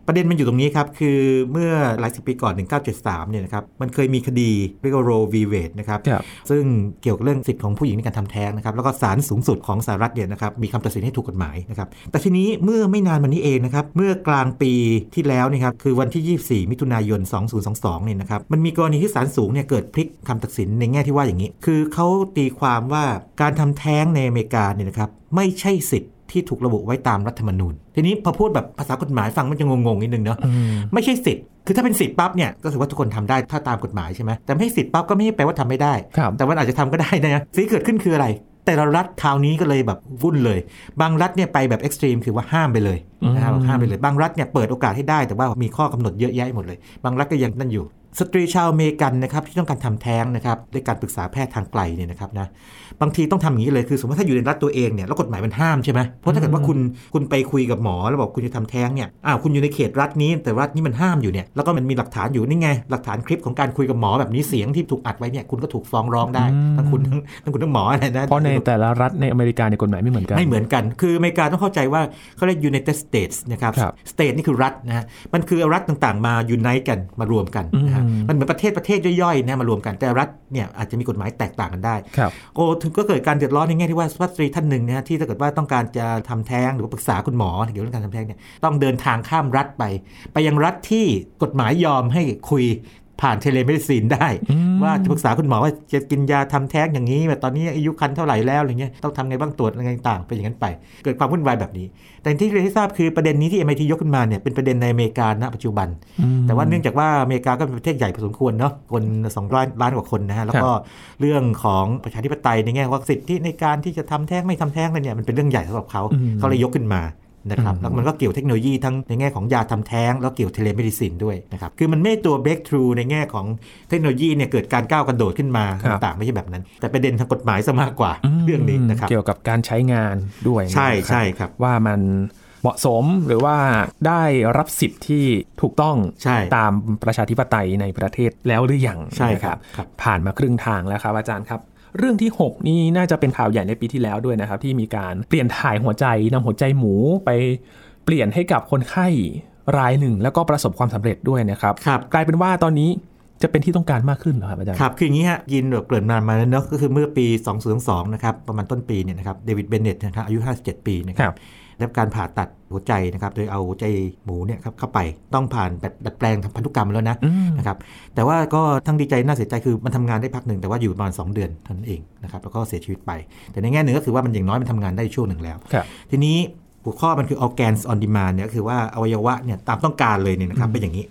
ประเด็นมันอยู่ตรงนี้ครับ คือเมื่อหลายสิบปีก่อน 1973 เนี่ยนะครับ มันเคยมีคดีเรียกว่าโรวีเวดนะครับครับซึ่งเกี่ยวกับเรื่องสิทธิของผู้หญิงในการทำแท้งนะครับ แล้วก็ศาลสูงสุดของสหรัฐเนี่ยนะครับ มีคำตัดสินให้ถูกกฎหมายนะครับ แต่ทีนี้เมื่อไม่นานมานี้เองนะครับ เมื่อกลางปีที่แล้วเนะครับ คือวันที่ 24 มิถุนายน 2022 เนี่ยนะครับ มันมีกรณีที่ศาลสูงเนี่ยเกิดพลิกคำตัดสินในแง่ที่ว่าอย่างนี้ คือเขาตีความว่าการทำแท้งในอเมริกาเนี่ยนะครับไม่ใช่สิทธิ์ ที่ถูกระบุไว้ตามรัฐธรรมนูญ ทีนี้พอพูดแบบภาษากฎหมายฟังมันจะงงๆนิดนึงเนาะอืมไม่ใช่สิทธิ์คือถ้าเป็นสิทธิ์ปั๊บเนี่ยก็ถือว่าทุกคนทำได้ถ้าตามกฎหมายใช่ไหมแต่ไม่ใช่สิทธิ์ปั๊บก็ไม่ได้แปลว่าทำไม่ได้ครับแต่มันอาจจะทำก็ได้นะสิ่งที่เกิดขึ้นคืออะไร แต่ละรัฐคราวนี้ก็เลยแบบวุ่นเลย บางรัฐเนี่ยไปแบบ extreme คือว่าห้ามไปเลยนะครับอืมห้ามไปเลย บางรัฐเนี่ยเปิดโอกาสให้ได้แต่ว่ามีข้อกำหนดเยอะแยะหมดเลย บางรัฐก็ยังนั่นอยู่ สตรีชาวอเมริกันนะครับที่ต้องการทำแท้งนะครับด้วยการปรึกษาแพทย์ทางไกลเนี่ยนะครับนะบางทีต้องทำอย่างนี้เลยคือ สมมติถ้าอยู่ในรัฐตัวเองเนี่ยแล้วกฎหมายมันห้ามใช่ไหมเพราะถ้าเกิดว่าคุณคุณไปคุยกับหมอแล้วบอกคุณจะทำแท้งเนี่ยอ้าวคุณอยู่ในเขตรัฐนี้ แต่รัฐนี้มันห้ามอยู่เนี่ยแล้วก็มันมีหลักฐานอยู่นี่ไงหลักฐานคลิปของการคุยกับหมอแบบนี้เสียงที่ถูกอัดไว้เนี่ยคุณก็ถูกฟ้องร้องได้อืมทั้งคุณทั้งทั้งคุณทั้งหมออะไรนะเพราะในแต่ละรัฐในอเมริกาในยกฎหมายไม่เหมือนกันไม่เหมือนกัน คืออเมริกาต้องเข้าใจว่าเขาเรียก United States นะครับครับ State นี่คือรัฐนะฮะมันคือเอารัฐต่างๆ มา unite กันมารวมกันนะฮะอืมมันเหมือนประเทศประเทศย่อยๆนะมารวมกันแต่รัฐเนี่ยอาจจะมีกฎหมายแตกต่างกันได้ครับโอ้ถึงก็เกิดการเดือดร้อนในแง่ที่ว่าสุภาพสตรีท่านหนึ่งนะฮะที่ถ้าเกิดว่าต้องการจะทำแท้งหรือว่าปรึกษาคุณหมอเกี่ยวกับเรื่องการทำแท้งเนี่ยต้องเดินทางข้ามรัฐไป ไปยังรัฐที่กฎหมายยอมให้คุย ผ่าน telemedicine ได้อืมว่าจะปรึกษาคุณหมอว่าจะกินยาทำแท้งอย่างนี้แบบตอนนี้อายุครรภ์เท่าไหร่แล้วอะไรเงี้ยต้องทำไงบ้างตรวจอะไรต่างๆเป็นอย่างนั้นไป เกิดความวุ่นวายแบบนี้ แต่ที่เรียนให้ทราบคือประเด็นนี้ที่ MIT ยกขึ้นมาเนี่ยเป็นประเด็นในอเมริกาณปัจจุบันอืมแต่ว่าเนื่องจากว่าอเมริกาก็เป็นประเทศใหญ่พอสมควรเนาะคน2ล้านล้านกว่าคนนะฮะแล้วก็เรื่องของประชาธิปไตยในแง่ว่าสิทธิในการที่จะทำแท้งไม่ทำแท้งอะไรเนี่ยมันเป็นเรื่องใหญ่สำหรับเขาอืมเขาเลยยกขึ้นมา นะครับอืมแล้วมันก็เกี่ยวเทคโนโลยีทั้งในแง่ของยาทำแท้ง แล้วเกี่ยว telemedicine ด้วยนะครับคือมันไม่ตัว breakthrough ในแง่ของเทคโนโลยีเนี่ยเกิดการก้าวกระโดดขึ้นมาครับต่างๆไม่ใช่แบบนั้น แต่ประเด็นทางกฎหมายซะมากกว่าเรื่องนี้นะครับเกี่ยวกับการใช้งานด้วยใช่นะครับใช่ครับว่ามันเหมาะสมหรือว่าได้รับสิทธิ์ที่ถูกต้องใช่ตามประชาธิปไตยในประเทศแล้วหรือยังใช่นะครับครับ ผ่านมาครึ่งทางแล้วครับอาจารย์ครับ เรื่องที่ 6 นี่น่าจะเป็นข่าวใหญ่ในปีที่แล้วด้วยนะครับ ที่มีการเปลี่ยนถ่ายหัวใจนำหัวใจหมูไปเปลี่ยนให้กับคนไข้รายหนึ่ง แล้วก็ประสบความสำเร็จด้วยนะครับครับกลายเป็นว่าตอนนี้จะเป็นที่ต้องการมากขึ้นเหรอครับอาจารย์ ครับ คืออย่างนี้ฮะยินแบบเกริ่นนานมาแล้วเนอะก็คือเมื่อปี 2002นะครับ ประมาณต้นปีเนี่ยนะครับ เดวิด เบนเน็ตนะครับ อายุ 57 ปีนะคครัรับบ ได้รับการผ่าตัดหัวใจนะครับโดยเอาหัวใจหมูเนี่ยครับเข้าไปต้องผ่านแบบดัดแปลงทำพันธุกรรมแล้วนะอืมนะครับแต่ว่าก็ทั้งดีใจน่าเสียใจคือมันทำงานได้พักหนึ่งแต่ว่าอยู่ประมาณ2เดือนเท่านั้นเองนะครับแล้วก็เสียชีวิตไป แต่ในแง่หนึ่งก็คือว่ามันอย่างน้อยมันทำงานได้ช่วงหนึ่งแล้วครับทีนี้หัวข้อมันคือ organs on demand เนี่ยก็คือว่าอวัยวะเนี่ยตามต้องการเลยเนี่ยนะครับเป็นอย่างนี้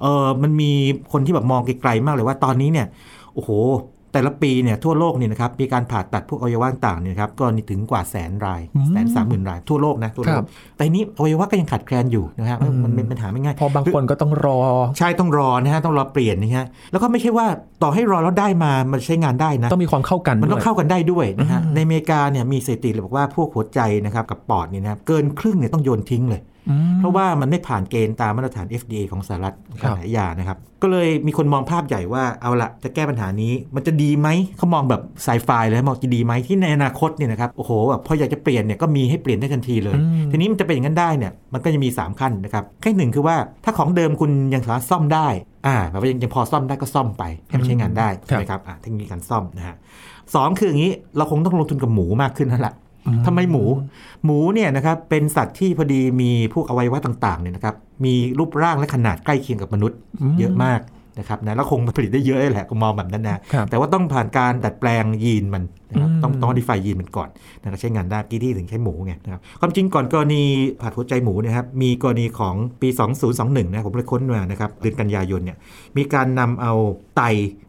เออมันมีคนที่แบบมองไกลๆมากเลยว่าตอนนี้เนี่ยโอ้โห แต่ละปีเนี่ยทั่วโลกเนี่ยนะครับมีการผ่าตัดพวกอวัยวะต่างๆเนี่ยนะครับก็ถึงกว่าแสนรายอืมแสนสามหมื่นรายทั่วโลกนะทั่วโลครักบแต่นี้อวัยวะก็ยังขาดแคลนอยู่นะครับมันเป็นปัญหาไม่ง่ายเพอบางคนก็ต้องรอ ใช่ต้องรอนะฮะต้องรอเปลี่ยนนะฮะแล้วก็ไม่ใช่ว่าต่อให้รอแล้วได้มามันใช้งานได้นะต้องมีความเข้ากันมันต้องด้วยเข้ากันได้ด้วยนะฮะอืมในอเมริกาเนี่ยมีสถิติเลยบอกว่าพวกหัวใจนะครับกับปอดเนี่ยนะครับเกินครึ่งเนี่ยต้องโยนทิ้งเลยอืม เพราะว่ามันไม่ผ่านเกณฑ์ตามมาตรฐาน FDA ของสหรัฐครัการบขายยานะครับ ก็เลยมีคนมองภาพใหญ่ว่าเอาละจะแก้ปัญหานี้ มันจะดีไหมเขามองแบบไซไฟเลยมองจะดีไหมที่ในอนาคตเนี่ยนะครับโอ้โหแบบพออยากจะเปลี่ยนเนี่ยก็มีให้เปลี่ยนได้ทันทีเลยอืมทีนี้มันจะเป็นอย่างนั้นได้เนี่ยมันก็จะมี 3 ขั้นนะครับขั้นหนึ่งคือว่าถ้าของเดิมคุณยังสามารถซ่อมได้อ่าแบบว่ายังยังพอซ่อมได้ก็ซ่อมไปให้มันใช้งานได้ใช่ไหมครับอ่าเทคนิคการซ่อมนะฮะสองคืออย่างนี้เราคงต้องลงทุนกับหมูมากขึ้นนั่นแหละ ทำไมหมู หมูเนี่ยนะครับเป็นสัตว์ที่พอดีมีพวกอวัยวะต่างๆเนี่ยนะครับมีรูปร่างและขนาดใกล้เคียงกับมนุษย์อืมเยอะมากนะครับนะแล้วคงผลิตได้เยอะเลยแหละก็มองแบบนั้นนะครับแต่ว่าต้องผ่านการดัดแปลงยีนมัน นะครับอืมต้องต้องดีไฟยีนมันก่อนนะครับใช้งานได้กี่ที่ถึงใช้หมูไงนะครับความจริงก่อนกรณีผ่าหัวใจหมูเนะครับมีกรณีของปี 2021นะผมเลยค้นมานะครับเดือนกันยายนเนี่ยมีการนำเอาไต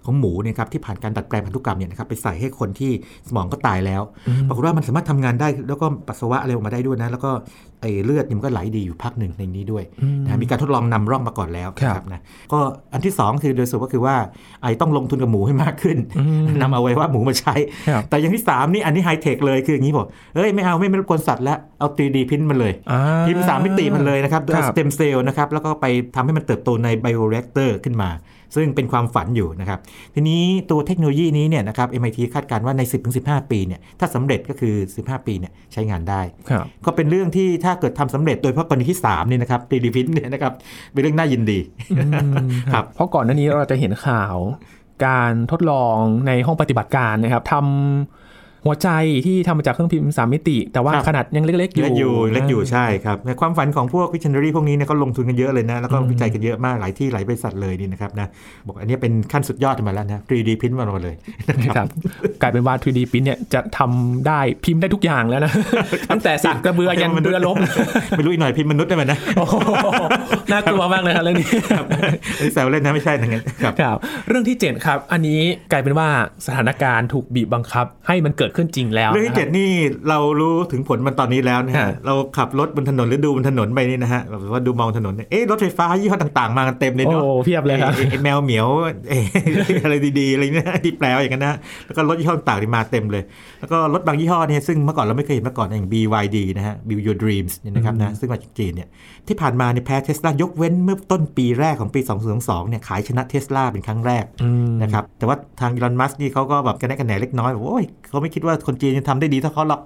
ของหมูเนยครับที่ผ่านการดัดแปลงพันธุกรรมเนี่ยนะครับไปใส่ให้คนที่สมองก็ตายแล้ว ปรากฏว่ามันสามารถทำงานได้แล้วก็ปัสสาวะอะไรออกมาได้ด้วยนะแล้วก็ไอ้เลือดนี่มันก็ไหลดีอยู่พักหนึ่งในนี้ด้วยอืมนะมีการทดลองนำร่องมาก่อนแล้วครับนะก็อันที่ 2 คือโดยสรุปก็คือว่าไอ้ต้องลงทุนกับหมูให้มากขึ้นอืมนำเอาไว้ว่าหมูมาใช้ครับแต่อย่างที่3นี่อันนี้ไฮเทคเลยคืออย่างนี้บอกเอ้ยไม่เอาไม่ไม่รบกวนสัตว์แล้วเอา 3D พิมพ์มันเลยอ่าพิมพ์สามมิติมันเลยนะครับโดยครับเอาสเต็มเซลล์นะครับแล้วก็ไปทำให้มันเติบโตใน bioreactor ขึ้นมา ซึ่งเป็นความฝันอยู่นะครับ ทีนี้ตัวเทคโนโลยีนี้เนี่ยนะครับ MIT คาดการณ์ว่าใน 10-15 ปีเนี่ยถ้าสำเร็จก็คือ 15 ปีเนี่ยใช้งานได้ครับก็เป็นเรื่องที่ถ้าเกิดทำสำเร็จโดยเฉพาะกรณีที่3เนี่ยนะครับตีดีพินเนี่ยนะครับเป็นเรื่องน่ายินดีอืมครับเพราะก่อนหน้านี้เราจะเห็นข่าว การทดลองในห้องปฏิบัติการนะครับทำ หัวใจที่ทำมาจากเครื่องพิมพ์สามมิติ แต่ว่าครับขนาดยังเล็กๆอยู่เล็กอยู่เล็กอยู่ใช่ครับในความฝันของพวกวิช i น a r y พวกนี้เนี่ยก็ลงทุนกันเยอะเลยนะ แล้วก็วิจัยกันเยอะมากหลายที่หลายบริษัทเลยนี่นะครับนะบอกอันนี้เป็นขั้นสุดยอดมาแล้วนะ 3D พิมพ์มาเลยครับกลายเป็นว่า 3D พิมพ์เนี่ยจะทำได้พิมพ์ได้ทุกอย่างแล้วนะตั้งแต่สักกระเบือยันเรือลบไม่รู้อีกหน่อยพิมพ์มนุษย์ได้ไหมนะโอ้โหน่ากลัวมากเลยครับเรื่องนี้นี่แซวเล่นนะไม่ใช่นะงั้นครับครับเรื่องที่7ครับ อันนี้กลายเป็นว่าสถานการณ์ถูกบีบบังคับ ให้มันเกิดขึ้นจริงแล้วเรื่องที่นะคเจ็รัดบนี่เรารู้ถึงผลมันตอนนี้แล้วนะฮะฮะเราขับรถบนถนนหรือดูบนถนนไปนี่นะฮะแบบว่าดูมองถนนเนี่ยเอ๊ะรถไฟฟ้ายี่ห้อต่างๆ มากันเต็มเลยโอ้เนาะเพียบเลยครับไอ้ไอ้แมวเหมียวเอ๊ะอะไรดีๆอะไรเนี่ยที่แปลว่าอย่างนั้นนะแล้วก็รถยี่ห้อต่างๆนี่มาเต็มเลย แล้วก็รถบางยี่ห้อเนี่ยซึ่งเมื่อก่อนเราไม่เคยเห็นมาก่อนอย่าง BYD นะฮะ Build Your Dreams เนี่ยนะครับนะซึ่งมาจากจีนเนี่ยที่ผ่านมาเนี่ยแพ้เทสลายกเว้นเมื่อต้นปีแรกของปี 2022เนี่ยขายชนะเทสลาเป็นครั้งแรกอืมนะครับแต่ว่าทางอีลอนมัสก์นี่เขาก็แบบกันแน่กันแหนเล็กน้อยบอกว่าโอ้ยเขาไม่คิดว่าคนจีนจะทำได้ดีเท่าเขาหรอก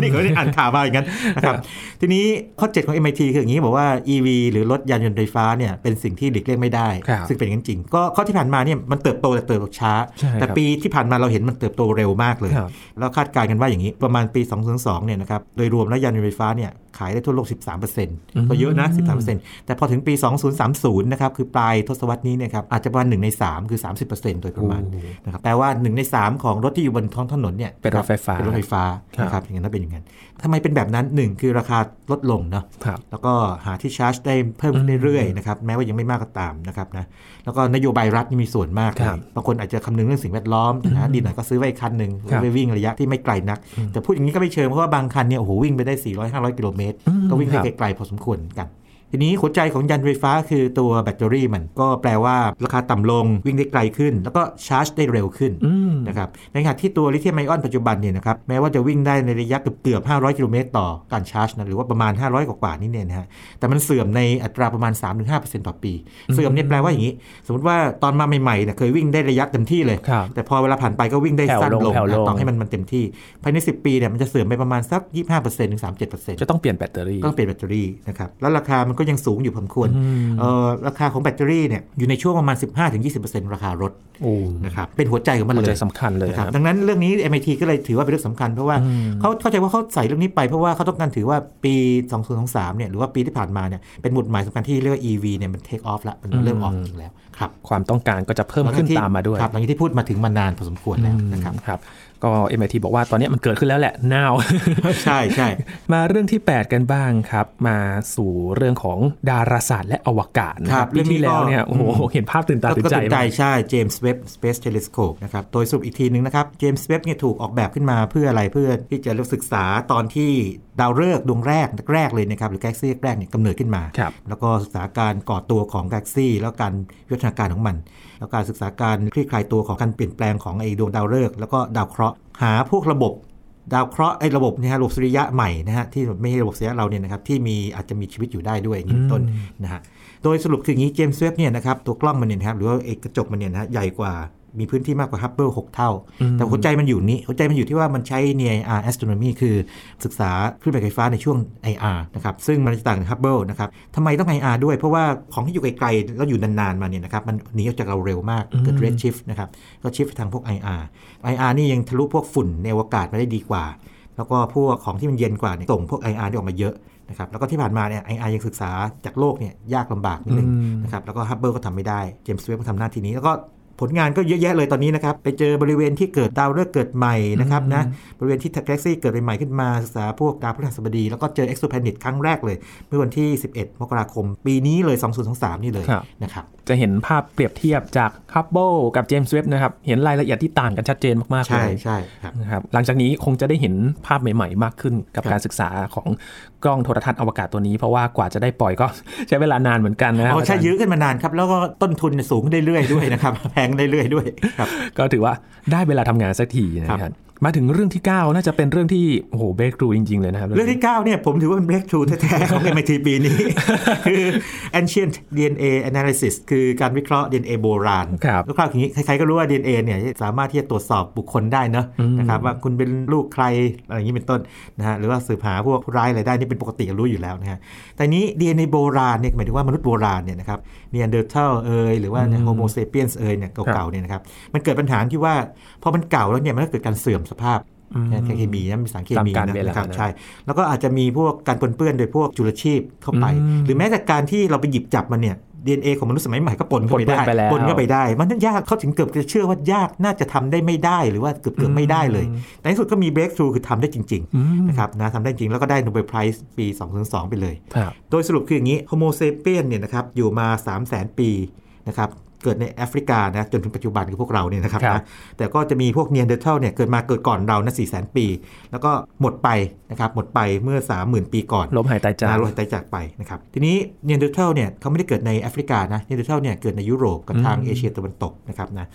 นี่เขาได้อ่านข่าวมาอย่างนั้นนะครับทีนี้ข้อ 7 ของ MIT คืออย่างนี้บอกว่า EV หรือรถยานยนต์ไฟฟ้าเนี่ยเป็นสิ่งที่หลีกเลี่ยงไม่ได้ครับซึ่งเป็นอย่างนั้นจริง ก็ข้อที่ผ่านมาเนี่ยมันเติบโตแต่เติบโตช้าใช่ครับแต่ปีที่ผ่านมาเราเห็นมันเติบโตเร็วมากเลยครับแล้วคาดการณ์กันว่าอย่างนี้ประมาณปี 2002เนี่ยนะครับโดยรวมแล้วยานยนต์ไฟฟ้าเนี่ยขายได้ทั่วโลก 13%ก็เยอะนะ 13%แต่พอถึงปี 2030 นะครับ คือปลายทศวรรษนี้เนยครับอาจจะประมาณ1ใน 3 คือ 30%โดยประมาณโอ้นะครับแปลว่า 1 ใน 3 ของรถที่อยู่บนท้องถนนเนี่ยเป็นรถไฟฟ้าเป็นรถไฟฟ้าครับนะครับอย่างนั้นถ้าเป็นอย่างนั้นทำไมเป็นแบบนั้น1คือราคาลดลงเนาะครับแล้วก็หาที่ชาร์จได้เพิ่มขึ้นเรื่อยๆนะครับแม้ว่ายังไม่มากก็ตามนะครับนะแล้วก็นโยบายรัฐนี่มีส่วนมากเลครัยบบางคนอาจจะคำนึงเรื่องสิ่งแวดล้อมนะดีหน่อยก็ซื้อไว้อีกคันหนึ่งครับไว้วิ่งระยะที่ไม่ไกลนัก แต่พูดอย่างนี้ก็ไม่เชิงเพราะว่าบางคันเนี่ยโอ้โหวิ่งไปได้ 400-500 กิโลเมตรอืมก็วิ่งได้ครับไกลๆพอสมควรกัน ทีนี้หัวใจของยานไฟฟ้าคือตัวแบตเตอรี่มันก็แปลว่าราคาต่ำลงวิ่งได้ไกลขึ้น แล้วก็ชาร์จได้เร็วขึ้นอืมนะครับในขณะที่ตัวลิเธียมไอออนปัจจุบันเนี่ยนะครับแม้ว่าจะวิ่งได้ในระยะเกือบเกือบ500 กิโลเมตรต่อการชาร์จนะหรือว่าประมาณ 500 กว่าๆนี่เนี่ยนะฮะแต่มันเสื่อมในอัตราประมาณ 3-5%ต่อปี เสื่อมเนี่ยแปลว่าอย่างนี้ สมมติว่าตอนมาใหม่ๆเนี่ยเคยวิ่งได้ระยะเต็มที่เลยครับแต่พอเวลาผ่านไปก็วิ่งได้แผ่วสั้นลงลงแผ่วลงนะต้องให้มันมันเต็มที่ภายใน 10 ปีเนี่ยมันจะเสื่อมไปประมาณสัก 25%ถึง37%จะต้องเปลี่ยนแบตเตอรี่ต้องเปลี่ยนแบตเตอรี่นะครับแล้วราคามันก็ยังสูงอยู่พอสมควรเอ่อราคาของแบตเตอรี่เนี่ยอยู่ในช่วงประมาณ 15-20%ราคารถโอ้นะครับเป็นหัวใจของมันหัวเลใจยสำคัญเลยนะครับครับดังนั้นเรื่องนี้ MIT ก็เลยถือว่าเป็นเรื่องสำคัญเพราะว่าเขาเข้าใจว่าเขาใส่เรื่องนี้ไปเพราะว่าเขาต้องการถือว่าปี 2023เนี่ยหรือว่าปีที่ผ่านมาเนี่ยเป็นหมุดหมายสำคัญที่เรียกว่า EV เนี่ยมัน take off ละมันเริ่มออกจริงแล้วครับความต้องการก็จะเพิ่มขึ้นหลังจกที่ตามมาด้วยครับหลังจากที่พูดมาถึงมานานพอสมควรแล้วนะครับครับ ก็ MIT บอกว่าตอนนี้มันเกิดขึ้นแล้วแหละ now ใช่ใช่มาเรื่องที่ 8 กันบ้างครับ มาสู่เรื่องของดาราศาสตร์และอวกาศนะคครัรับบปีที่แล้วเนี่ยเรื่องนี้ก็โอ้โหเห็นภาพตื่นตาตื่นใจก็ตื่นใจมากใช่ James Webb Space Telescope นะครับโดยสรุปอีกทีนึงนะครับ James Webb เนี่ยถูกออกแบบขึ้นมาเพื่ออะไรเพื่อที่จะศึกษาตอนที่ดาวฤกษ์ดวงแรกแรกเลยนะครับหรือกาแล็กซี่แรกเนี่ยกำเนิดขึ้นมาครับแล้วก็ศึกษาการก่อตัวของกาแล็กซี่แล้วการวิวัฒนาการของมัน แล้วการศึกษาการคลี่คลายตัวของการเปลี่ยนแปลงของไอ้ดวงดาวฤกษ์แล้วก็ดาวเคราะห์หาพวกระบบดาวเคราะห์ไอ้ระบบนี่ฮะระบบสุริยะใหม่นะฮะที่ไม่ใช่ระบบสุริยะเราเนี่ยนะครับที่มีอาจจะมีชีวิตอยู่ได้ด้วยอย่างนี้เป็นต้นนะฮะโดยสรุปคืออย่างนี้เจมส์เว็บเนี่ยนะครับตัวกล้องมันเนี่ยนะครับหรือว่าไอ้กระจกมันเนี่ยนะฮะใหญ่กว่า มีพื้นที่มากกว่าฮับเบิล6เท่า แต่หัวใจมันอยู่นี้หัวใจมันอยู่ที่ว่ามันใช้ near IR astronomy คือศึกษาคลื่นแม่เหล็กไฟฟ้าในช่วง IR นะครับ ซึ่งมันจะต่างจากฮับเบิลนะครับทำไมต้อง IR ด้วย เพราะว่าของที่อยู่ไกลๆ แล้วอยู่นาน ๆ มาเนี่ยนะครับ มันหนีออกจากเราเร็วมาก เกิด red shift นะครับ ก็ shift ไปทางพวก IR IR นี่ยังทะลุพวกฝุ่นในอวกาศมาได้ดีกว่า แล้วก็พวกของที่มันเย็นกว่าเนี่ยส่งพวก IR ที่ออกมาเยอะนะครับแล้วก็ที่ผ่านมาเนี่ย IR ยังศึกษาจากโลกเนี่ยยากลำบากนิดนึงนะครับแล้วก็ฮับเบิลก็ทำไม่ได้เจมส์เว็บบ์ก็ทำหน้าที่นี้ แล้วก็ ผลงานก็เยอะแยะเลยตอนนี้นะครับ ไปเจอบริเวณที่เกิดดาวฤกษ์เกิดใหม่นะครับนะบริเวณที่กาแล็กซี่เกิดใหม่ๆขึ้นมาศึกษาพวกดาวพฤหัสบดี แล้วก็เจอ exoplanet ครั้งแรกเลย เมื่อวันที่ 11 มกราคม ปีนี้เลย 2023 นี่เลยครับนะครับจะเห็นภาพเปรียบเทียบจากฮับเบิลกับเจมส์เว็บนะครับเห็นรายละเอียดที่ต่างกันชัดเจนมากๆเลใช่ยใช่ครับนะครับหลังจากนี้คงจะได้เห็นภาพใหม่ ๆ มากขึ้นกับครับการศึกษาของกล้องโทรทัศน์อวกาศตัวนี้เพราะว่ากว่าจะได้ปล่อยก็ใช้เวลานานเหมือนกันนะอ๋อใช่อาจารย์ยื้อขึ้นมานานครับ แล้วก็ต้นทุนเนี่ยสูงขึ้นเรื่อยๆด้วยนะครับ แพงเรื่อยๆด้วยครับ ก็ถือว่าได้เวลาทำงานสักทีนะครับ มาถึงเรื่องที่ 9 น่าจะเป็นเรื่องที่โอ้โหเบรกทรูจริง ๆ เลยนะครับ เรื่องที่ 9 เนี่ยผมถือว่าเป็น breakthrough แท้ๆของ MIT ปีนี้ คือ ancient DNA analysis คือการวิเคราะห์ DNA โบราณครับคร่าวๆอย่างนี้ใครๆก็รู้ว่า DNA เนี่ยสามารถที่จะตรวจสอบบุคคลได้เนอะนะครับว่าคุณเป็นลูกใครอะไรอย่างนี้เป็นต้นนะฮะหรือว่าสืบหาพวกผู้ร้ายอะไรได้นี่เป็นปกติรู้อยู่แล้วนะฮะแต่นี้ DNA โบราณเนี่ยหมายถึงว่ามนุษย์โบราณเนี่ยนะครับเนียนเดอร์เทลเอยหรือว่าโฮโมเซเปียนส์เอยเนี่ยเก่าๆเนี่ยนะครับมันเกิดปัญหาที่ว่าพอมันเก่าแล้วเนี่ยมันก็เกิดการเสื่อมสภาพนะเคมีนะมีสารเคมีตามกาลนะเวลานะครับนะใช่ แล้วก็อาจจะมีพวกการปนเปื้อนโดยพวกจุลชีพเข้าไป หรือแม้แต่การที่เราไปหยิบจับมันเนี่ย DNA ของมนุษย์สมัยใหม่ก็ปนเข้าไปได้ปนเปื้อนไปแล้วปนเข้าไปได้ มันยากเขาถึงเกือบจะเชื่อว่ายากน่าจะทำได้ไม่ได้หรือว่าเกือบเกือบไม่ได้เลยในที่สุดก็มี breakthrough คือทำได้จริงๆนะครับนะทำได้จริงแล้วก็ได้ Nobel Prize ปี 2002 ไปเลยครับโดยสรุปคืออย่างนี้ Homo sapiens เนี่ยนะครับอยู่มา 3 0 0 0 0 0 ปีนะครับ เกิดในแอฟริกานะจนถึงปัจจุบันคือพวกเราเนี่ยนะครับครับนะแต่ก็จะมีพวกเนียนเดอร์เทลเนี่ยเกิดมาเกิดก่อนเรานะ4 0 0 0 0 0ปี แล้วก็หมดไปนะครับหมดไปเมื่อ 30,000 ปีก่อนล้มหายตายจากนะล้มตายจากไปนะครับทีนี้เนียนเดอร์เทลเนี่ยเขาไม่ได้เกิดในแอฟริกานะเนียนเดอร์เทลเนี่ยเกิดในยุโรปกับทางเอเชียตะวันตกนะครับนะ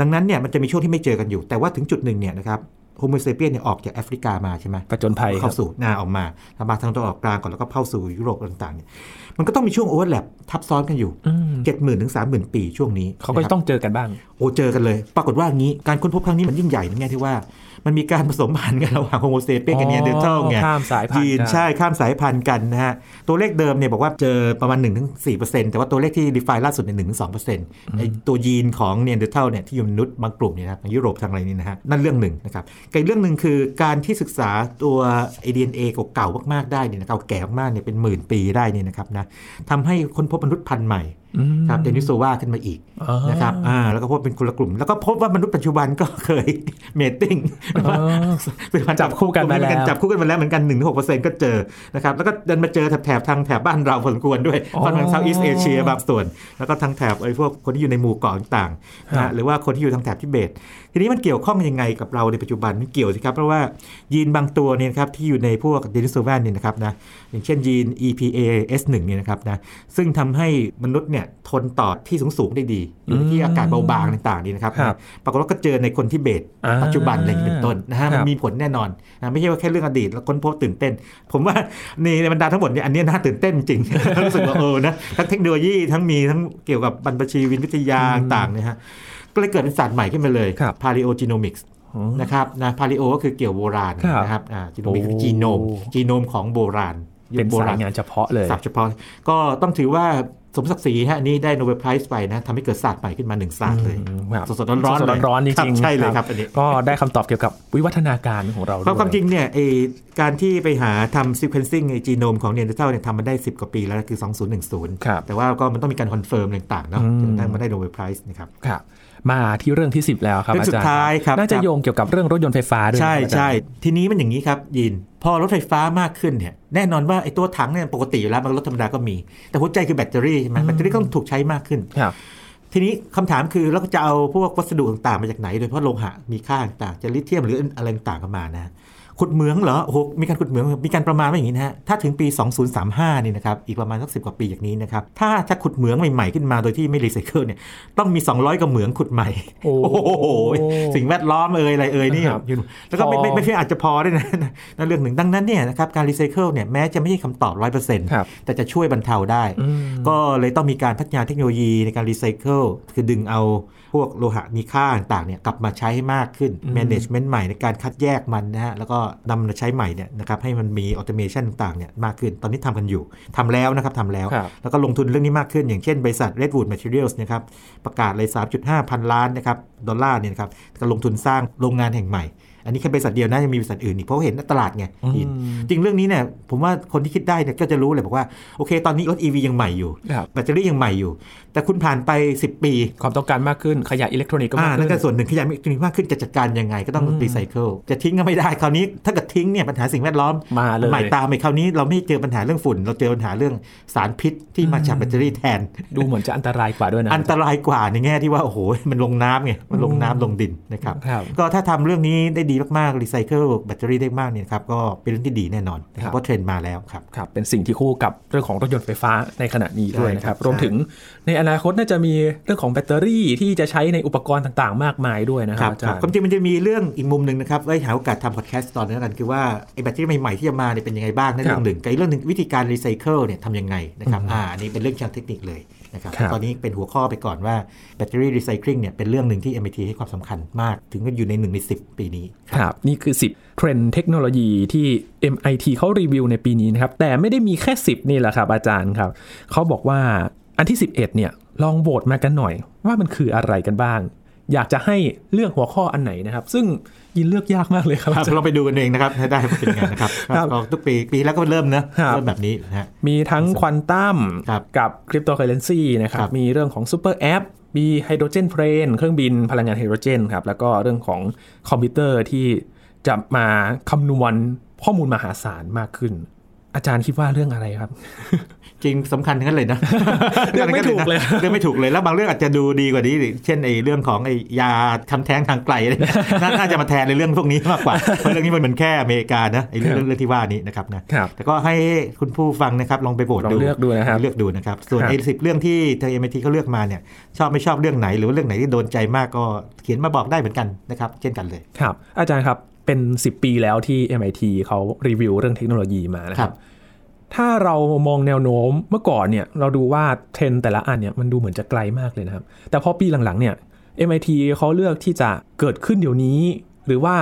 ดังนั้นเนี่ยมันจะมีช่วงที่ไม่เจอกันอยู่ แต่ว่าถึงจุดหนึ่งเนี่ยนะครับ โฮโมเซเปียนเนี่ยออกจากแอฟริกามาใช่ไหมประจนภัยครัเข้าบสู่หน้าออกมาทางมาทางตะวันออกกลางก่อนแล้วก็เข้าสู่ยุโรปต่างๆเนี่ยมันก็ต้องมีช่วง overlap ทับซ้อนกันอยู่เจ็ดหมื่นถึงสามหมื่นปีช่วงนี้เขาก็นะครับต้องเจอกันบ้าง โอ้เจอกันเลย ปรากฏว่างี้การค้นพบครั้งนี้มันยิ่งใหญ่ในแง่ที่ว่า มันมีการผสมพันธุ์กันระหว่างโฮโมเซเปียนกับเนียนเดอร์เทลไงข้ามสายพันธุ์ยีนกันใช่ข้ามสายพันธุ์กันนะฮะตัวเลขเดิมเนี่ยบอกว่าเจอประมาณ 1-4%แต่ว่าตัวเลขที่ดีไฟล่าสุดเนี่ย1-2%ไอ้ตัวยีนของเนียนเดอร์เทลเนี่ยที่อยู่ในมนุษย์บางกลุ่มเนี่ยนะครับทางยุโรปทางอะไรนี่นะฮะนั่นเรื่องหนึ่งนะครับกับอีกเรื่องหนึ่งคือการที่ศึกษาตัวไอดีเอ็นเอเก่าๆมากๆได้เนี่ยนะเก่าแก่มากๆเนี่ยเป็นหมื่นปีได้เนี่ยนะครับนะทำให้ค้นพบมนุษย์พันธุ์ใหม่ ครับเดนิโซวานขึ้นมาอีกอ๋อนะครับอ่าแล้วก็พบเป็นคนละกลุ่ม แล้วก็พบว่ามนุษย์ปัจจุบันก็เคย mating จับคู่กันมาแล้วจับคู่กันมาแล้วเหมือนกัน1-6%ก็เจอนะครับแล้วก็เดินมาเจอแถบๆทางแถบบ้านเราพอสมควรด้วยอ๋อฝั่งทาง Southeast Asia บางส่วน แล้วก็ทางแถบไอ้พวกคนที่อยู่ในหมู่เกาะต่างๆนะครับหรือว่าคนที่อยู่ทางแถบทิเบต ทีนี้มันเกี่ยวข้องยังไงกับเราในปัจจุบันมันเกี่ยวสิครับเพราะว่ายีนบางตัวเนี่ยนะครับที่อยู่ในพวกเดนิสโซแวนเนี่ยนะครับนะอย่างเช่นยีน EPAS1 เนี่ยนะครับนะซึ่งทำให้มนุษย์เนี่ยทนต่อที่สูงๆได้ดีอยู่ในที่อากาศเบาบางต่างๆนี่นะครับครับปรากฏว่าก็เจอในคนทิเบตอ่าปัจจุบันอะไรอย่างนี้เป็นต้นนะฮะครับมันมีผลแน่นอนนะไม่ใช่ว่าแค่เรื่องอดีตแล้วค้นพบตื่นเต้น ผมว่าในในบรรดาทั้งหมดเนี่ยอันเนี้ยน่าตื่นเต้นจริงรู้สึกว่าเออนะทั้งเทคโนโลยีทั้งมีทั้งเกี่ยวกับบรรพชีวินวิทยาต่างๆเนี่ยฮะ ก็เลยเกิดเป็นศาสตร์ใหม่ขึ้นมาเลยครับ paleogenomics นะครับนะ paleo ก็คือเกี่ยวโบราณครับนะครับอ่า genomics คือโอ้จีโนมจีโนมของโบราณเป็นสายงานเฉพาะเลยศัพท์เฉพาะก็ต้องถือว่าสมศักดิ์ศรีฮะอันนี่ได้โนเบลไพรส์ไปนะทำให้เกิดศาสตร์ใหม่ขึ้นมาหนึ่งศาสตร์เลยครับสดๆร้อนๆสเลดยๆร้อนๆจคบริงๆใช่เลยครับอันนี้ก็ได้คำตอบเกี่ยวกับวิวัฒนาการของเราเพด้ราะวยความจริงเนี่ยไอการที่ไปหาทำ sequencing ไอจีโนมของเนียนเดอร์เทลเนี่ยทำมาได้ 10 กว่าปีแล้วคือ 2010ครับแต่ว่าก็มันต้องมีการคอนเฟิร์มต่างๆเนาะอืมจนได้มาได้โนเบลไพรส์นะครับครับ มาที่เรื่องที่ 10 แล้วครับเรื่องอาสุดจารย์ท้ายครับน่าจะครับโยงเกี่ยวกับเรื่องรถยนต์ไฟฟ้าด้วยใช่นะครับอาจารย์ใช่ทีนี้มันอย่างนี้ครับยิน พอรถไฟฟ้ามากขึ้นเนี่ยแน่นอนว่าไอ้ตัวถังเนี่ยปกติอยู่แล้วมันรถธรรมดาก็มี แต่หัวใจคือแบตเตอรี่ใช่ไหมแบตเตอรี่ก็ต้องถูกใช้มากขึ้นครับทีนี้คำถามคือเราจะเอาพวกวัสดุต่างๆมาจากไหน โดยเฉพาะโลหะมีค่าต่างๆจะลิเธียมหรืออะไรต่างๆกันมานะ ขุดเหมืองเหรอโอ้โหมีการขุดเหมืองมีการประมาณว่าอย่างนี้นะฮะถ้าถึงปี 2035 นี่นะครับอีกประมาณสักสิบกว่าปีจากนี้นะครับถ้าถ้าขุดเหมืองใหม่ๆขึ้นมาโดยที่ไม่รีไซเคิลเนี่ยต้องมี 200กว่าเหมืองขุดใหม่ โอ้โอ้โหสิ่งแวดล้อมเอ่ยอะไรเอ่ยนี่ครับอยู่แล้วก็ไม่พอไม่ไม่ใช่อาจจะพอด้วยนะนั่นเรื่องหนึ่งดังนั้นเนี่ยนะครับการรีไซเคิลเนี่ยแม้จะไม่ใช่คำตอบร้อยเปอร์เซ็นต์ครับแต่จะช่วยบรรเทาได้อืมก็เลยต้องมีการพัฒนาเทคโนโลยีในการรีไซเคิลคือดึงเอา พวกโลหะมีค่าต่างๆเนี่ยกลับมาใช้ให้มากขึ้นอืม management ใหม่ในการคัดแยกมันนะฮะแล้วก็นำมาใช้ใหม่เนี่ยนะครับให้มันมี automation ต่างๆเนี่ยมากขึ้น ตอนนี้ทำกันอยู่ทำแล้วนะครับทำแล้วครับแล้วก็ลงทุนเรื่องนี้มากขึ้น อย่างเช่นบริษัท Redwood Materials นะครับประกาศเลย 3.5 พันล้านนะครับดอลลาร์เนี่ยนะครับก็ลงทุนสร้างโรงงานแห่งใหม่อันนี้แค่บริษัทเดียวนะยังมีบริษัทอื่นอีกเพราะเห็นตลาดไงอืมยินจริงเรื่องนี้เนี่ยผมว่าคนที่คิดได้เนี่ยก็จะรู้เลยบอกว่าโอเค ตอนนี้รถ EV ยังใหม่อยู่ครับแบตเตอรี่ยังใหม่อยู่ แต่คุณผ่านไป 10 ปี ความต้องการมากขึ้นขยะอิเล็กทรอนิกส์ก็มากอ่ามนั่ขึ้นอ่านั่นก็ส่วนหนึ่งขยะอิเล็กทรอนิกส์มากขึ้นจะจัดการยังไงก็ต้องอืมรีไซเคิลจะทิ้งก็ไม่ได้คราวนี้ถ้าเกิดทิ้งเนี่ยปัญหาสิ่งแวดล้อมมาเลยใหม่ตามไปคราวนี้เราไม่เจอปัญหาเรื่องฝุ่น เราเจอปัญหาเรื่องสารพิษที่มาจากแบตเตอรี่แทน ดูเหมือนจะอันตรายกว่าด้วยนะอันตรายกว่าในแง่ที่ว่าโอ้โหมันลงน้ำไงมันลงน้ำลงดินนะครับครับก็ถ้าทำเรื่องนี้ได้ดีมากๆรีไซเคิลแบตเตอรี่ได้มากเนี่ยครับก็เป็นเรื่องที่ดีแน่นอนนะคครับเพราะเทรนด์มาแล้วครับครับเป็นสิ่งที่คู่กับเรื่องของรถยนต์ไฟฟ้าในขณะนี้ด้วยนะครับใช่ครับรวมถึงในอนาคตน่าจะมีเรื่องของแบตเตอรี่ที่จะใช้ในอุปกรณ์ต่างๆ มากมายด้วยนะครับครับอาจารย์ความจริงมันจะมีเรื่องอีกมุมหนึ่งนะครับไว้หาโอกาสทำพอดแคสต์ตอนนี้แล้วกันคือว่าไอ้แบตเตอรี่ใหม่ๆที่จะมาเนี่ยเป็นยังไงบ้างนั่นครัเรื่บองหนึ่งครับกับอีกเรื่องหนึ่งวิธีการรีไซเคิลเนี่ยทำยังไงนะครับอืมอ่าอันนี้เป็นเรื่องเชิงเทคนิคเลยนะครับครับตอนนี้เป็นหัวข้อไปก่อนว่าแบตเตอรี่รีไซเคิลเนี่ยเป็นเรื่องหนึ่งที่ MIT ให้ความสำคัญมาก ถึงก็อยู่ในหนึ่งในสิบปีนี้ครับนี่คือ 10เทรนด์เทคโนโลยีที่ MIT เขารีวิวในปีนี้นะครับแต่ไม่ได้มีแค่ 10 นี่แหละครับอาจารย์ครับเขาบอกว่า อันที่ 11เนี่ยลองโหวตมากันหน่อยว่ามันคืออะไรกันบ้าง อยากจะให้เลือกหัวข้ออันไหนนะครับ ซึ่งยินเลือกยากมากเลยครับครับอาจารย์เราไปดูกันเองนะครับให้ได้ว่าเป็นยังไงนะครับครับก็ทุกปีปีแล้วก็เริ่มนะครับเริ่มแบบนี้นะฮะมีทั้งควอนตัมครับกับคริปโตเคอเรนซีนะครับครับมีเรื่องของซูเปอร์แอปมี hydrogen train เครื่องบินพลังงานไฮโดรเจนครับแล้วก็เรื่องของคอมพิวเตอร์ที่จะมาคำนวณข้อมูลมหาศาลมากขึ้น อาจารย์คิดว่าเรื่องอะไรครับ จริงสำคัญทั้งนั้นเลยนะเลือกไม่ถูกเลยเลือกไม่ถูกเลยแล้วบางเรื่องอาจจะดูดีกว่านี้เช่นไอ้เรื่องของไอ้ยาทำแท้งทางไกลอะไรเนี่ยน่าน่าจะมาแทนในเรื่องพวกนี้มากกว่าเพราะเรื่องนี้มันเป็นแค่อเมริกานะไอ้เรื่องเรื่องที่ว่านี้นะครับนะครับแต่ก็ให้คุณผู้ฟังนะครับลองไปโหวตลองดูเลือกดูนะครับเลือกดูนะครับส่วนครับไอ้สิบเรื่องที่ทางเอ็มทีเขาเลือกมาเนี่ยชอบไม่ชอบเรื่องไหนหรือว่าเรื่องไหนที่โดนใจมากก็เขียนมาบอกได้เหมือนกันนะครับ เช่นกันเลยครับ อาจารย์ครับเป็น 10 ปีแล้วที่ MIT เขารีวิวเรื่องเทคโนโลยีมานะคครัรับบ ถ้าเรามองแนวโน้มเมื่อก่อนเนี่ยเราดูว่าเทรนแต่ละอันเนี่ยมันดูเหมือนจะไกลมากเลยนะครับ แต่พอปีหลังๆเนี่ย MIT เขาเลือกที่จะเกิดขึ้นเดี๋ยวนี้ หรือว่า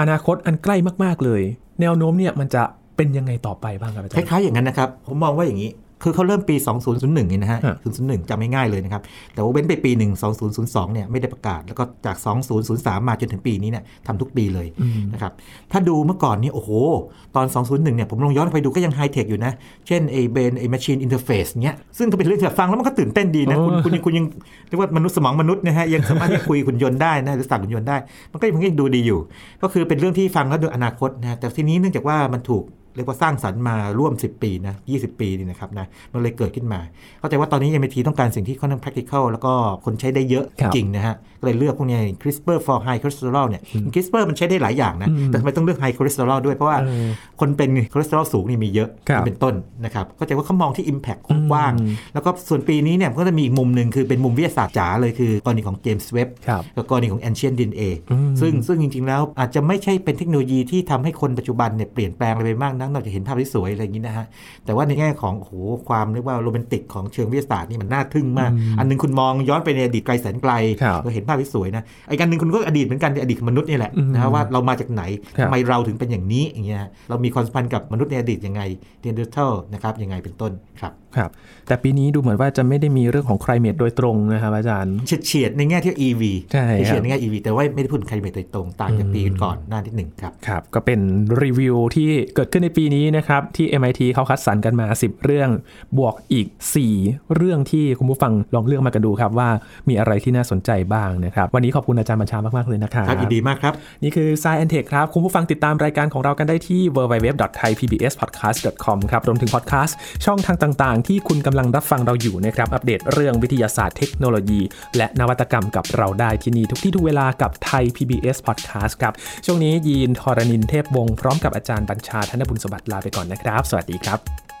อนาคตอันใกล้มากๆเลย แนวโน้มเนี่ยมันจะเป็นยังไงต่อไปบ้างครับอาจารย์คล้ายๆอย่างนั้นนะครับ ผมมองว่าอย่างนี้ คือเขาเริ่มปี 2001นี่นะฮะฮะ001จำไม่ง่ายเลยนะครับ แต่ว่าเว้นไปปีหนึ่ง2002เนี่ยไม่ได้ประกาศ แล้วก็จาก 2003 มาจนถึงปีนี้เนี่ยทำทุกปีเลยอืมนะครับ ถ้าดูเมื่อก่อนนี่โอ้โห ตอน 201เนี่ยผมลองย้อนไปดูก็ยังไฮเทคอยู่นะ เช่นไอ้เบนไอ้ machine interface เนี้ยซึ่งก็เป็นเรื่องที่แบบฟังแล้วมันก็ตื่นเต้นดีนะ คุณคุณยังคุณยังเรียกว่ามนุษย์สมองมนุษย์นะฮะยังสามารถที่จะคุยหุ่นยนต์ได้นะหรือสั่งหุ่นยนต์ได้ มันก็ยังดูดีอยู่ ก็คือเป็นเรื่องที่ฟังแล้วดูอนาคตนะฮะแต่ทีนี้เนื่องจากว่ามันถูก เรียกว่าสร้างสรรค์มาร่วม 10 ปีนะ20 ปีนี่นะครับนะมันเลยเกิดขึ้นมา เข้าใจว่าตอนนี้ MIT ต้องการสิ่งที่ค่อนข้าง practical แล้วก็คนใช้ได้เยอะครับจริงนะฮะ ก็เลยเลือกพวกนี้ CRISPR for high cholesterol เนี่ย CRISPR มันใช้ได้หลายอย่างนะอืมแต่ทำไมต้องเลือก high cholesterol ด้วย เพราะว่าเออคนเป็นคอเลสเตอรอลสูงนี่มีเยอะครับเป็นต้นนะครับเข้าใจว่าเขามองที่ Impact กว้างอืมๆแล้วก็ส่วนปีนี้เนี่ยก็จะมีอีกมุมหนึ่งคือเป็นมุมวิทยาศาสตร์จ๋าเลยคือกรณีของเจมส์เว็บบ์ครับกับกรณีของ Ancient DNA อืมซึ่งซึ่งจริง ๆ แล้วอาจจะไม่ใช่เป็นเทคโนโลยีที่ทำให้คนปัจจุบันเนี่ยเปลี่ยนแปลงอะไรไปมากนักนอกจากเห็นภาพที่สวยอะไรอย่างนี้นะฮะแต่ว่าในแง่ของโอ้โหความเรียกว่าโรแมนติกของเชิงวิทยาศาสตร์นี่มันน่าทึ่งมากอืมอันหนึ่งคุณมองย้อนไปในอดีตไกลแสนไกลครับเราเห็นภาพาพที่สวยนะไอ้อันหนึ่งคุณก็อดีตเหมือนกันอดีตมนุษย์นี่แหละนะว่าเรามาจากไหนทำไมเราถึงเป็นอย่างนี้อย่างเงี้ยเรามีความสัมพันธ์กับมนุษย์ในอดีตยังไงนีแอนเดอร์ทัลนะครับยังไงเป็นต้นครับ ครับ แต่ปีนี้ดูเหมือนว่าจะไม่ได้มีเรื่องของ climate โดยตรงนะครับอาจารย์เฉียดในแง่ที่ EV ใช่เฉียดในแง่ EV แต่ว่าไม่ได้พูดถึง climate โดยตรงต่างจากปีก่อนหน้าที่หนึ่งครับครับก็เป็นรีวิวที่เกิดขึ้นในปีนี้นะครับที่ MIT เขาคัดสรรกันมา 10 เรื่องบวกอีก 4 เรื่องที่คุณผู้ฟังลองเลือกมากันดูครับว่ามีอะไรที่น่าสนใจบ้างนะครับวันนี้ขอบคุณอาจารย์บัญชามากๆเลยนะครับครับยินดีมากครับนี่คือ Science and Tech ครับคุณผู้ฟังติดตามรายการของเรากันได้ที่ www.thaipbspodcast.com ครับรวมถึงพอดแคสต์ช่องทางต่างๆที่คุณกำลังรับฟังเราอยู่นะครับ อัปเดตเรื่องวิทยาศาสตร์เทคโนโลยี และนวัตกรรมกับเราได้ที่นี่ทุกที่ทุกเวลากับไทย PBS Podcast ครับ ช่วงนี้ยีนทรณินเทพวงศ์พร้อมกับอาจารย์บัญชาธนบุญสมบัติลาไปก่อนนะครับ สวัสดีครับ